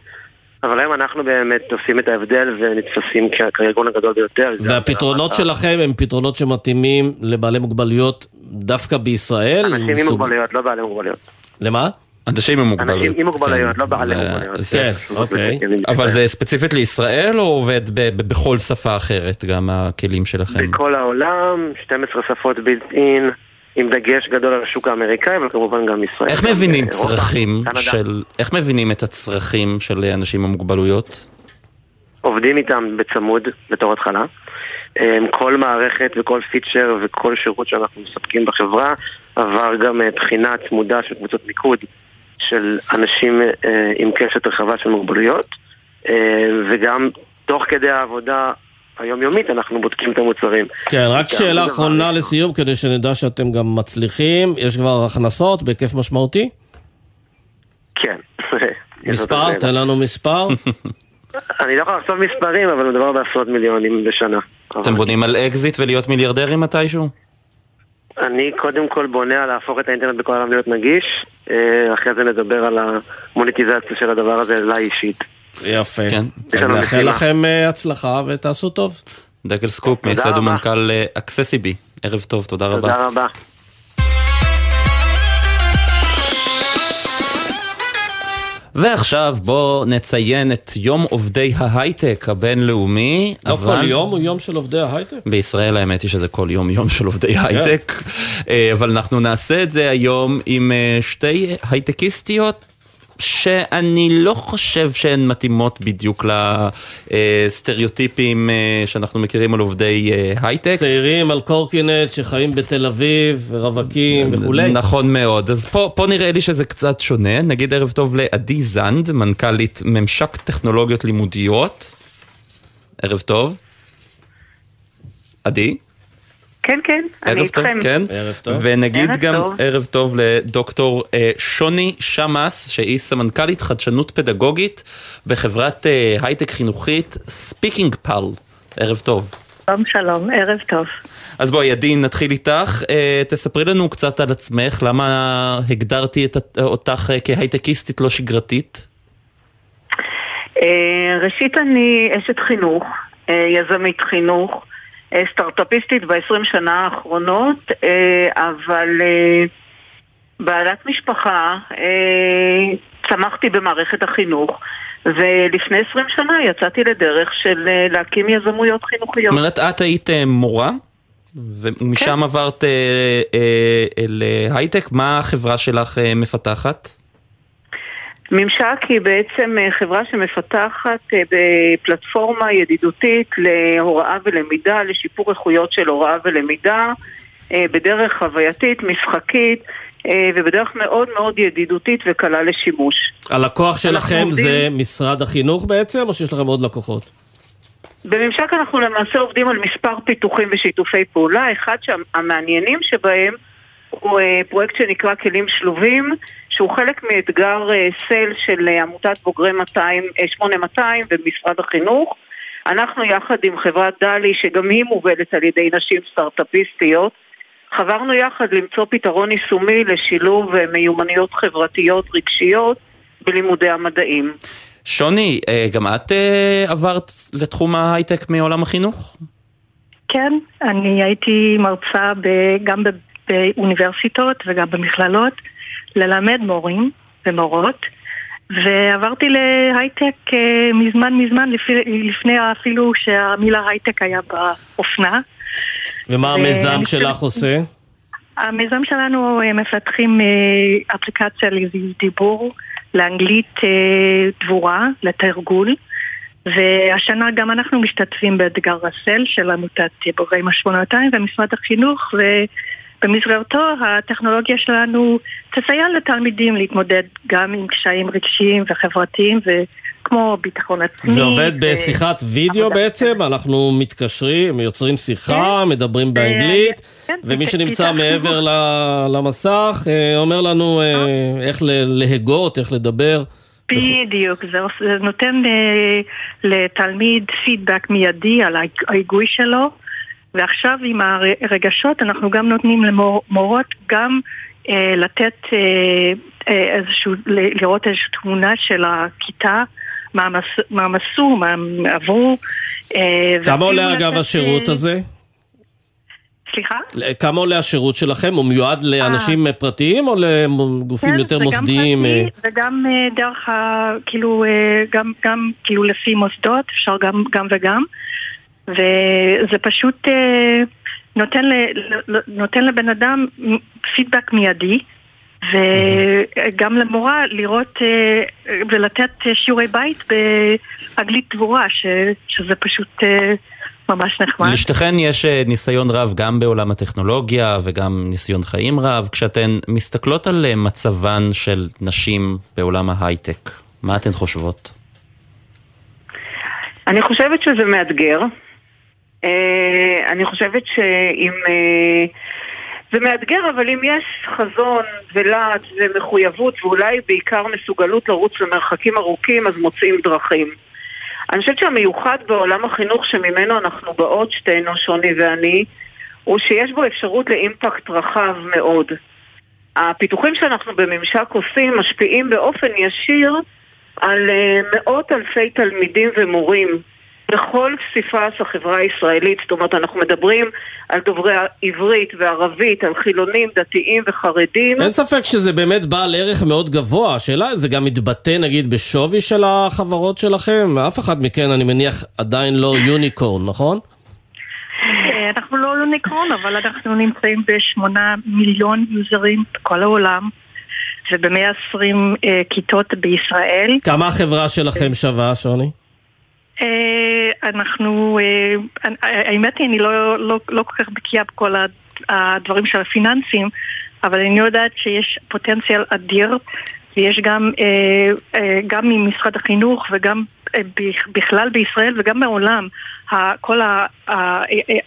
S19: אבל היום אנחנו באמת עושים את ההבדל ונתפסים כארגון הגדול ביותר.
S2: והפתרונות שלכם הם פתרונות שמתאימים לבעלי מוגבלויות דווקא בישראל?
S19: אנשים עם מוגבלויות, לא בעלי מוגבלויות.
S2: למה?
S3: אנשים עם מוגבלות.
S19: אנשים עם מוגבלויות, לא בעלי מוגבלויות.
S2: כן, אוקיי.
S3: אבל זה ספציפית לישראל או עובד בכל שפה אחרת, גם הכלים שלכם?
S19: בכל העולם, 12 שפות בילט אין, עם דגש גדול על השוק האמריקאי, אבל כמובן גם ישראל.
S3: איך מבינים
S19: אירופה,
S3: צרכים. של... איך מבינים את הצרכים של אנשים עם מוגבלויות?
S19: עובדים איתם בצמוד בתור התחלה. כל מערכת וכל פיצ'ר וכל שירות שאנחנו מספקים בחברה עבר גם אה, בחינה צמודה של קבוצות מיקוד של אנשים אה, עם קשת רחבה של מוגבלויות אה, וגם תוך כדי העבודה היומיומית אנחנו בודקים את המוצרים.
S2: כן, רק שאלה אחרונה לסיום, כדי שנדע שאתם גם מצליחים. יש כבר הכנסות בהיקף משמעותי?
S19: כן.
S2: מספר? תן לנו מספר.
S19: אני לא יכול לחשוף מספרים, אבל מדובר בעשרות מיליונים בשנה.
S3: אתם בונים על אקזיט ולהיות מיליארדרים מתישהו?
S19: אני קודם כל בונה על להפוך את האינטרנט בכל העולם להיות נגיש, אה, אחרי זה נדבר על המוניטיזציה של הדבר הזה אליי אישית.
S2: יפה.
S3: כן.
S19: לנו
S2: נאחל. לכם אה, הצלחה ותעשו טוב.
S3: דקל סקופ, מייסד. ומנכ"ל accessiBe. ערב טוב, תודה רבה.
S19: תודה רבה.
S3: ועכשיו בואו נציין את יום עובדי ההייטק הבינלאומי.
S2: לא
S3: אבל-
S2: כל יום הוא יום של עובדי ההייטק?
S3: בישראל האמת היא שזה כל יום יום של עובדי הייטק, אה, אבל אנחנו נעשה את זה היום עם אה, שתי הייטקיסטיות. שאני לא חושב שהן מתאימות בדיוק לסטריאוטיפים אה, שאנחנו מכירים על עובדי אה, הייטק.
S2: צעירים על קורקינט שחיים בתל אביב, רווקים וכולי.
S3: נכון מאוד, אז פה, פה נראה לי שזה קצת שונה, נגיד ערב טוב לעדי זנד, מנכ"לית ממשק טכנולוגיות לימודיות. ערב טוב. עדי?
S20: כן, כן, אני
S3: ערב טוב,
S20: איתכם.
S3: כן. ונגיד
S20: ערב
S3: גם
S20: טוב.
S3: ערב טוב לדוקטור אה, שוני שמאס, שהיא סמנכ"לית חדשנות פדגוגית בחברת אה, הייטק חינוכית SpeakingPal. ערב טוב.
S20: שלום, שלום, ערב טוב.
S3: אז בואי, עדי, נתחיל איתך. אה, תספרי לנו קצת על עצמך, למה הגדרתי את, אותך כהייטקיסטית לא שגרתית?
S20: ראשית, אני אשת חינוך, יזמית חינוך, סטארט-אפיסטית ב-20 שנה האחרונות, אה, אבל אה, בעלת משפחה, אה, צמחתי במערכת החינוך. ולפני 20 שנה יצאתי לדרך של אה, להקים יזמויות חינוכיות.
S3: זאת אומרת, את היית אה, מורה, ומשם
S20: כן.
S3: עברת אה, אה, להייטק, מה החברה שלך אה, מפתחת?
S20: ממשק היא בעצם אה, חברה שמפתחת אה, בפלטפורמה ידידותית להוראה ולמידה, לשיפור איכויות של הוראה ולמידה, אה, בדרך חווייתית, משחקית, ובדרך מאוד מאוד ידידותית וקלה לשימוש.
S2: הלקוח שלכם
S20: עובדים-
S2: זה משרד החינוך בעצם, או שיש לכם עוד לקוחות?
S20: בממשק אנחנו למעשה עובדים על מספר פיתוחים ושיתופי פעולה, אחד שהמעניינים שבהם הוא אה, פרויקט שנקרא כלים שלובים, שהוא חלק מאתגר אה, סל של אה, עמותת בוגרי 200, אה, 8200 במשרד החינוך. אנחנו יחד עם חברת דלי, שגם היא מובלת על ידי נשים סטארט-אפיסטיות, חברנו יחד למצוא פתרון יישומי לשילוב מיומנויות חברתיות רגשיות בלימודי המדעים.
S3: שוני, גם את עברת לתחום ההייטק מעולם החינוך?
S21: כן, אני הייתי מרצה ב- גם באוניברסיטות וגם במכללות ללמד מורים ומורות ועברתי להייטק אה, מזמן מזמן לפי- לפני אפילו שהמילה הייטק היה באופנה.
S2: ומה המיזם שלך עושה?
S21: המיזם שלנו אה, מפתחים אה, אפליקציה לזיהוי דיבור לאנגלית דבורה, לתרגול והשנה גם אנחנו משתתפים באתגר הסל של עמותת בוגרי משמעונותיים ומשרד החינוך ובמסגרתו הטכנולוגיה שלנו תסייע לתלמידים להתמודד גם עם קשיים רגשיים וחברתיים וכמו ביטחון עצמי.
S2: זה עובד
S21: ו-
S2: בשיחת וידאו בעצם, אנחנו מתקשרים, יוצרים שיחה, מדברים באנגלית,
S21: כן,
S2: ומי שנמצא מעבר למסך אה, אומר לנו אה, איך להגות, איך לדבר.
S21: בדיוק, זה, נותן אה, לתלמיד פידבק מיידי על ההיג- ההיגוי שלו ועכשיו עם הרגשות אנחנו גם נותנים למורות גם אה, לתת אה, אה, איזשהו, ל- לראות איזושהי תמונה של הכיתה, מה הם מה עשו, מה הם עברו. אה,
S2: כמה עולה אגב
S21: לתת,
S2: השירות
S21: אה,
S2: הזה?
S21: סליחה?
S2: כמה עולה השירות שלכם? הוא מיועד לאנשים פרטיים או לגופים
S21: כן,
S2: יותר
S21: זה גם
S2: מוסדיים?
S21: פרטי
S2: אה?
S21: וגם אה, דרך ה... כאילו, אה, גם, גם כאילו לפי מוסדות, אפשר גם, גם וגם. וזה פשוט אה, נותן, ל, ל- נותן לבן אדם פידבק מיידי. וגם למורה לראות אה, ולתת שיעורי בית באנגלית דבורה, ש, שזה פשוט אה, ממש נחמד.
S3: לשתיכן יש אה, ניסיון רב גם בעולם הטכנולוגיה וגם ניסיון חיים רב. כשאתן מסתכלות על אה, מצבן של נשים בעולם ההייטק, מה אתן חושבות?
S20: אני חושבת שזה מאתגר. אה, אני חושבת שאם... אה, זה מאתגר, אבל אם יש חזון ולהט ומחויבות ואולי בעיקר מסוגלות לרוץ למרחקים ארוכים, אז מוצאים דרכים. אני חושבת שהמיוחד בעולם החינוך שממנו אנחנו באות, שתינו, שוני ואני, הוא שיש בו אפשרות לאימפקט רחב מאוד. הפיתוחים שאנחנו בממשק עושים משפיעים באופן ישיר על אה, מאות אלפי תלמידים ומורים בכל פסיפס החברה הישראלית. זאת אומרת, אנחנו מדברים על דוברי עברית וערבית, על חילונים, דתיים וחרדים.
S2: אין ספק שזה באמת בעל ערך מאוד גבוה, השאלה אם זה גם מתבטא נגיד בשווי של החברות שלכם? אף אחד מכן אני מניח עדיין לא יוניקורן, נכון?
S21: אה, אנחנו לא יוניקרון, אבל אנחנו נמצאים בשמונה מיליון יוזרים בכל העולם וב-120 אה, כיתות בישראל.
S2: כמה החברה שלכם שווה, שוני?
S21: אה, אנחנו, אה, האמת היא, אני לא, לא, לא כל כך בקיאה בכל הדברים של הפיננסים, אבל אני יודעת שיש פוטנציאל אדיר, ויש גם, אה, אה, גם ממשרד החינוך וגם אה, בכ- בכלל בישראל וגם בעולם, כל, ה, אה,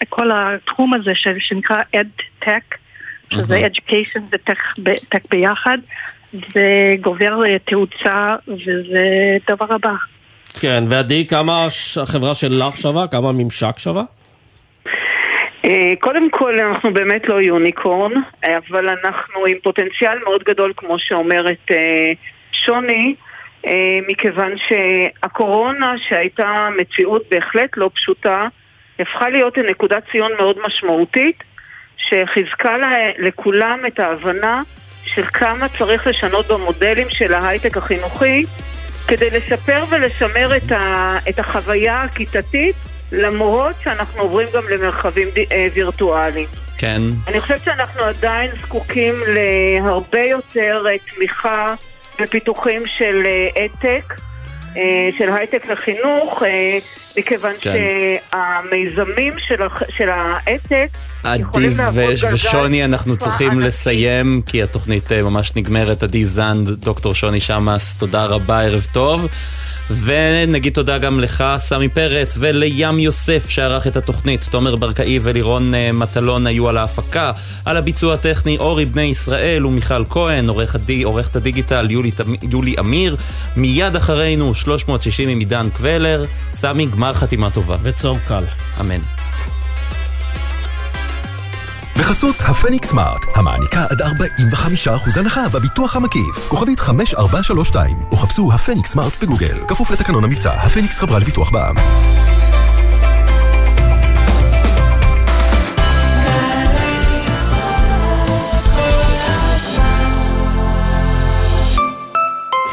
S21: כל התחום הזה שנקרא EdTech, שזה. Education Tech ביחד, זה גובר אה, תאוצה וזה דבר הבא.
S2: כן, ועדי, כמה החברה שלך שווה? כמה הממשק שווה?
S20: אה, קודם כל, אנחנו באמת לא יוניקורן, אבל אנחנו עם פוטנציאל מאוד גדול, כמו שאומרת אה, שוני, אה, מכיוון שהקורונה, שהייתה מציאות בהחלט לא פשוטה, הפכה להיות נקודת ציון מאוד משמעותית, שחיזקה לכולם את ההבנה של כמה צריך לשנות במודלים של ההייטק החינוכי כדי לשפר ולשמר את, ה, את החוויה הכיתתית למרות שאנחנו עוברים גם למרחבים די- אה, וירטואליים.
S3: כן.
S20: אני חושבת שאנחנו עדיין זקוקים להרבה יותר אה, תמיכה ופיתוחים של אדטק, של הייטק לחינוך, אה, מכיוון
S3: כן.
S20: שהמיזמים של של
S3: עדי
S20: יכולים
S3: ו-
S20: גלגל
S3: ושוני, אנחנו צריכים
S20: ענקית.
S3: לסיים, כי התוכנית אה, ממש נגמרת. עדי זנד, דוקטור שוני שמאס, תודה רבה, ערב טוב. ונגיד תודה גם לך, סמי פרץ, ולים יוסף שערך את התוכנית. תומר ברקאי ולירון אה, מטלון היו על ההפקה, על הביצוע הטכני אורי בני ישראל ומיכל כהן, עורך הדי, עורכת הדיגיטל יולי, יולי אמיר. מיד אחרינו 360 עם עידן קבלר. סמי, גמר חתימה טובה.
S2: וצום קל.
S3: אמן.
S22: בחסות הפניקס סמארט, המעניקה עד 45% הנחה בביטוח המקיף. כוכבית 5432, או חפשו הפניקס סמארט בגוגל. כפוף לתקנון המבצע, הפניקס חברה לביטוח בע"מ.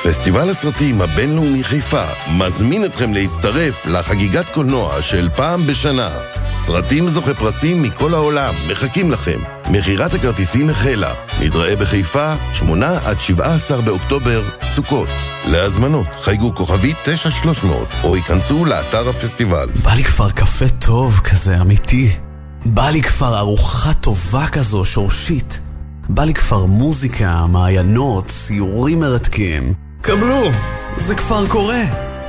S23: פסטיבל הסרטים הבינלאומי חיפה מזמין אתכם להצטרף לחגיגת קולנוע של פעם בשנה. סרטים זוכי פרסים מכל העולם מחכים לכם. מכירת הכרטיסים החלה. נתראה בחיפה, 8 עד 17 באוקטובר, סוכות. להזמנות, חייגו כוכבית 9300 או ייכנסו לאתר הפסטיבל.
S24: בא לי כבר קפה טוב כזה, אמיתי. בא לי כבר ארוחה טובה כזו, שורשית. בא לי כבר מוזיקה, מעיינות, ציורים מרתקים. קבלו, זה כבר קורה.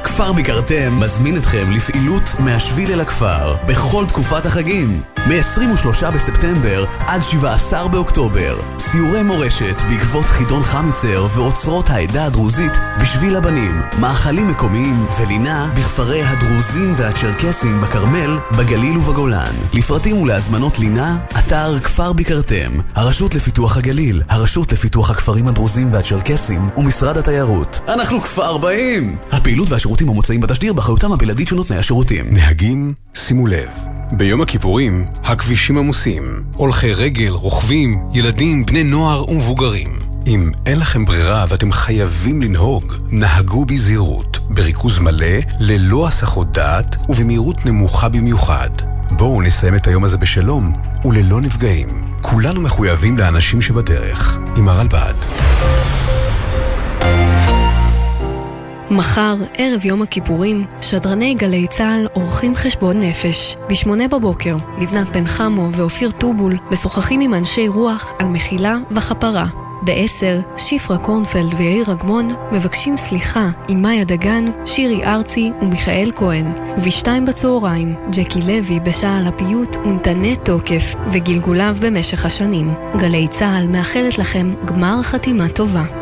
S24: כפר ביקרתם מזמין אתכם לפעילות מהשביל אל הכפר בכל תקופת החגים. מ-23 בספטמבר עד 17 באוקטובר. סיורי מורשת בעקבות חידון חמיצר ואוצרות העדה הדרוזית בשביל הבנים. מאכלים מקומיים ולינה בכפרי הדרוזים והצ'רקסים בכרמל, בגליל ובגולן. לפרטים ולהזמנות לינה, אתר כפר ביקרתם. הרשות לפיתוח הגליל, הרשות לפיתוח הכפרים הדרוזים והצ'רקסים ומשרד התיירות. אנחנו כפר באים! הפעילות והשירותים המוצעים בתשדיר באחריותם הבלעדית של נותני השירותים.
S25: נהגים, שימו לב. ביום הכיפורים, הכבישים עמוסים. הולכי רגל, רוכבים, ילדים, בני נוער ומבוגרים. אם אין לכם ברירה ואתם חייבים לנהוג, נהגו בזהירות, בריכוז מלא, ללא הסחות דעת ובמהירות נמוכה במיוחד. בואו נסיים את היום הזה בשלום וללא נפגעים. כולנו מחויבים לאנשים שבדרך. עם הרלב"ד.
S26: מחר, ערב יום הכיפורים, שדרני גלי צה"ל עורכים חשבון נפש. בשמונה בבוקר, לבנת בן חמו ואופיר טובול משוחחים עם אנשי רוח על מחילה וכפרה. בעשר, שפרה קורנפלד ויאיר אגמון מבקשים סליחה עם מאיה דגן, שירי ארצי ומיכאל כהן. ובשתיים בצהריים, ג'קי לוי בשעה על הפיוט ונתנה תוקף וגלגוליו במשך השנים. גלי צה"ל מאחלת לכם גמר חתימה טובה.